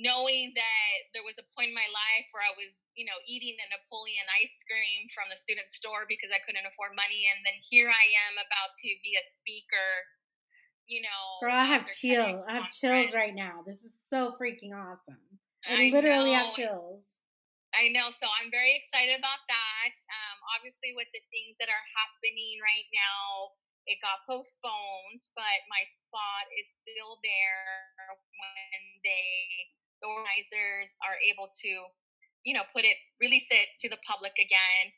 knowing that there was a point in my life where I was, you know, eating a Napoleon ice cream from the student store because I couldn't afford money. And then here I am about to be a speaker, you know. Girl, I have chills. I have chills right now. This is so freaking awesome. I, I literally know. have chills. I know. So I'm very excited about that. Um, obviously, with the things that are happening right now, it got postponed, but my spot is still there when they the organizers are able to, you know, put it, release it to the public again.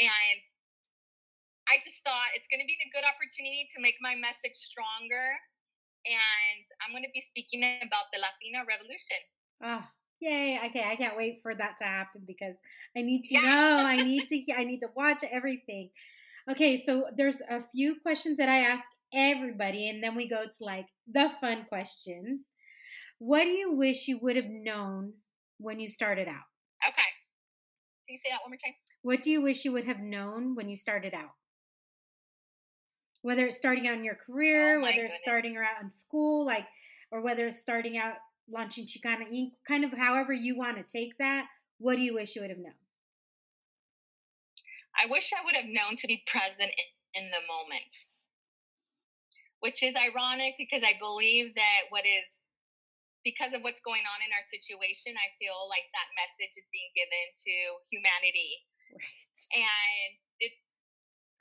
And I just thought it's going to be a good opportunity to make my message stronger and I'm going to be speaking about the Latina Revolution. Oh, yay! Okay, I can't wait for that to happen because I need to know. I need to. I need to watch everything. Okay, so there's a few questions that I ask everybody, and then we go to like the fun questions. What do you wish you would have known when you started out? Okay. Can you say that one more time? What do you wish you would have known when you started out? Whether it's starting out in your oh career, Oh, whether it's goodness. starting out in school, like, or whether it's starting out launching Chicana Inc., kind of however you want to take that. What do you wish you would have known? I wish I would have known to be present in, in the moment, which is ironic because I believe that what is because of what's going on in our situation, I feel like that message is being given to humanity. Right. And it's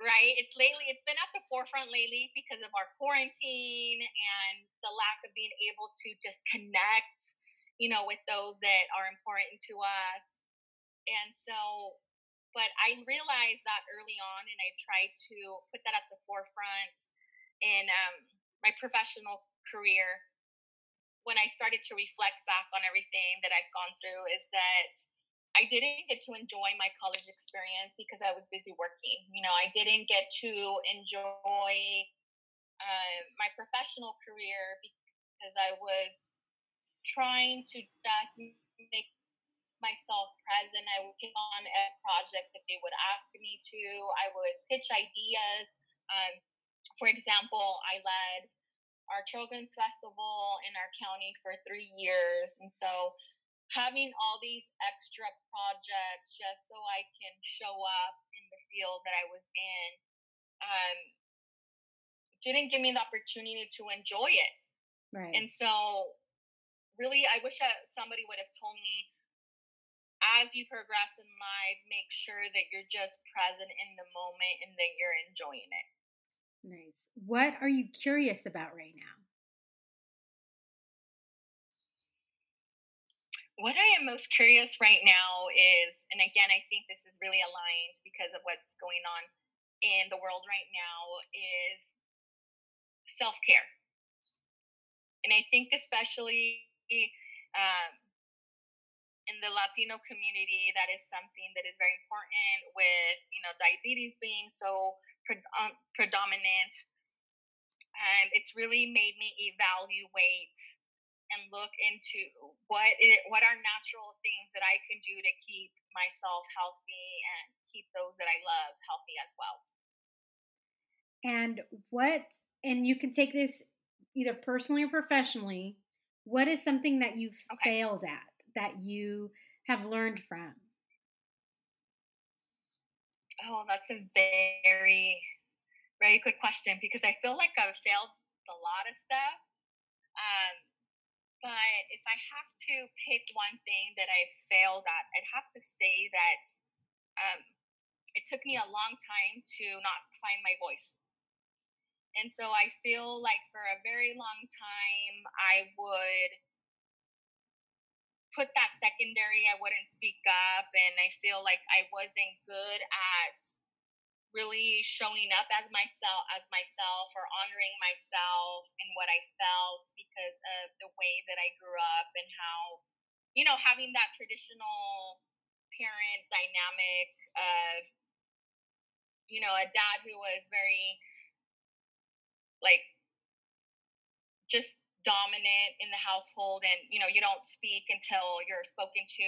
right, it's lately, it's been at the forefront lately because of our quarantine and the lack of being able to just connect, you know, with those that are important to us. And so, but I realized that early on, and I tried to put that at the forefront in um, my professional career when I started to reflect back on everything that I've gone through is that I didn't get to enjoy my college experience because I was busy working. You know, I didn't get to enjoy uh, my professional career because I was trying to just make myself present. I would take on a project that they would ask me to. I would pitch ideas. Um, for example, I led our children's festival in our county for three years. And so having all these extra projects just so I can show up in the field that I was in um, didn't give me the opportunity to enjoy it. Right. And so, really, I wish that somebody would have told me as you progress in life, make sure that you're just present in the moment and that you're enjoying it. nice. What are you curious about right now? What I am most curious right now is, and again, I think this is really aligned because of what's going on in the world right now, is self care. And I think, especially um, in the Latino community, that is something that is very important with, you know, diabetes being so pre- um, predominant. And it's really made me evaluate and look into what it, what are natural things that I can do to keep myself healthy and keep those that I love healthy as well. And what, and you can take this either personally or professionally, what is something that you've Okay. failed at that you have learned from? Oh, that's a very, very good question because I feel like I've failed a lot of stuff. Um, but if I have to pick one thing that I've failed at, I'd have to say that um, it took me a long time to not find my voice. And so I feel like for a very long time, I would put that secondary. I wouldn't speak up. And I feel like I wasn't good at really showing up as myself as myself or honoring myself and what I felt because of the way that I grew up and how you know having that traditional parent dynamic of you know a dad who was very like just dominant in the household and you know you don't speak until you're spoken to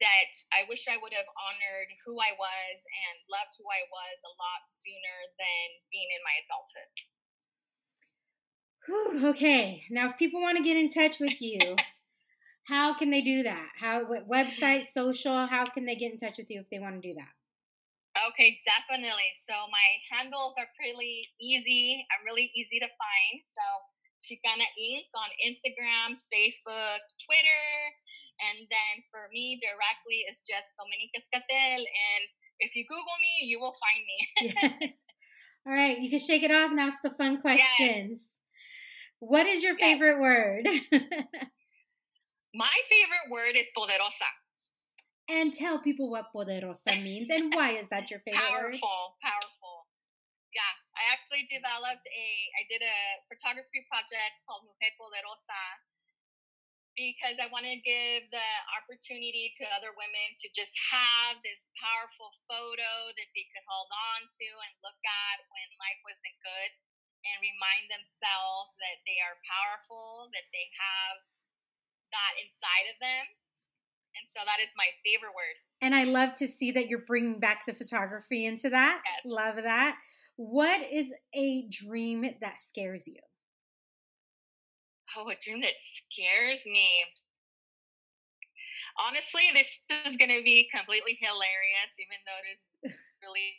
that I wish I would have honored who I was and loved who I was a lot sooner than being in my adulthood. Whew, okay, now if people want to get in touch with you, how can they do that? How website, social? How can they get in touch with you if they want to do that? Okay, definitely. So my handles are pretty easy. I'm really easy to find. So Chicana Inc. on Instagram, Facebook, Twitter, and then for me directly is just Domenica Escatel. And if you Google me, you will find me. yes. All right, you can shake it off and ask the fun questions. What is your Yes. favorite word? My favorite word is poderosa. and tell people what poderosa means and why is that your favorite word? Powerful, powerful. Yeah, I actually developed a, I did a photography project called Mujer Poderosa because I want to give the opportunity to other women to just have this powerful photo that they could hold on to and look at when life wasn't good and remind themselves that they are powerful, that they have that inside of them. And so that is my favorite word. And I love to see that you're bringing back the photography into that. Yes. Love that. What is a dream that scares you? Oh, a dream that scares me. Honestly, this is going to be completely hilarious, even though it is really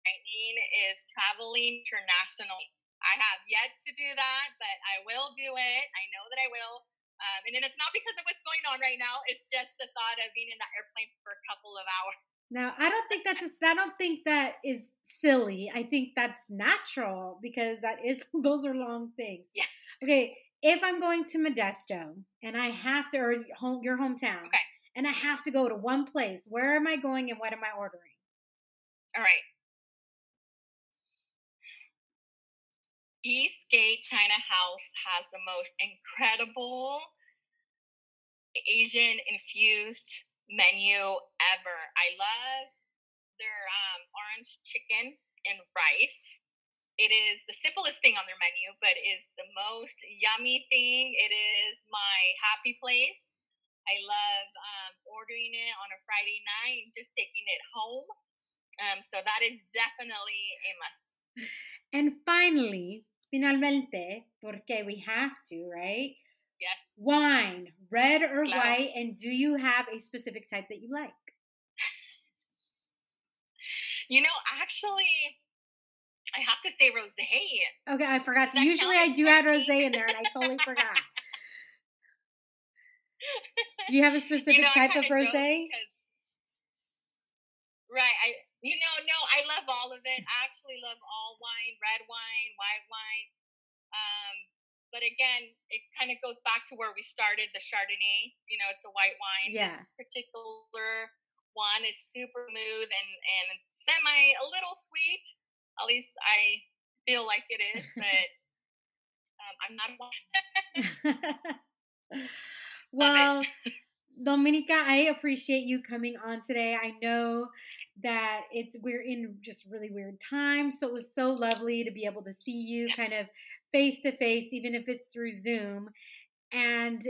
frightening, is traveling internationally. I have yet to do that, but I will do it. I know that I will. Um, and then it's not because of what's going on right now. It's just the thought of being in that airplane for a couple of hours. Now, I don't think that's just, I don't think that is silly. I think that's natural because that is those are long things. Yeah. Okay, if I'm going to Modesto and I have to, or home, your hometown, Okay. and I have to go to one place, where am I going and what am I ordering? All right. Eastgate China House has the most incredible Asian infused menu ever. I love their um, orange chicken and rice. It is the simplest thing on their menu, but is the most yummy thing. It is my happy place. I love um, ordering it on a Friday night and just taking it home. Um, so that is definitely a must. And finally, finalmente, porque we have to, right? Yes. Wine, red or Claro. white, and do you have a specific type that you like? You know, actually, I have to say rosé. Okay, I forgot. That Usually I do add rosé in there, and I totally forgot. Do you have a specific you know, type of rosé? Right. I you know, no, I love all of it. I actually love all wine, red wine, white wine. Um, but again, it kind of goes back to where we started the Chardonnay. You know, it's a white wine. Yeah. This particular one is super smooth and and semi a little sweet. At least I feel like it is, but um, I'm not a wine. well, Domenica, I appreciate you coming on today. I know that it's we're in just really weird times, so it was so lovely to be able to see you kind of face to face, even if it's through Zoom, and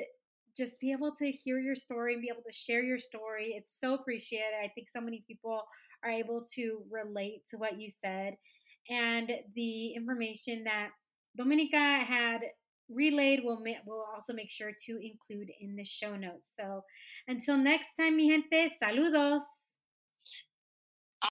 just be able to hear your story and be able to share your story. It's so appreciated. I think so many people are able to relate to what you said and the information that Domenica had relayed we'll, ma- will also make sure to include in the show notes. So until next time, mi gente, saludos.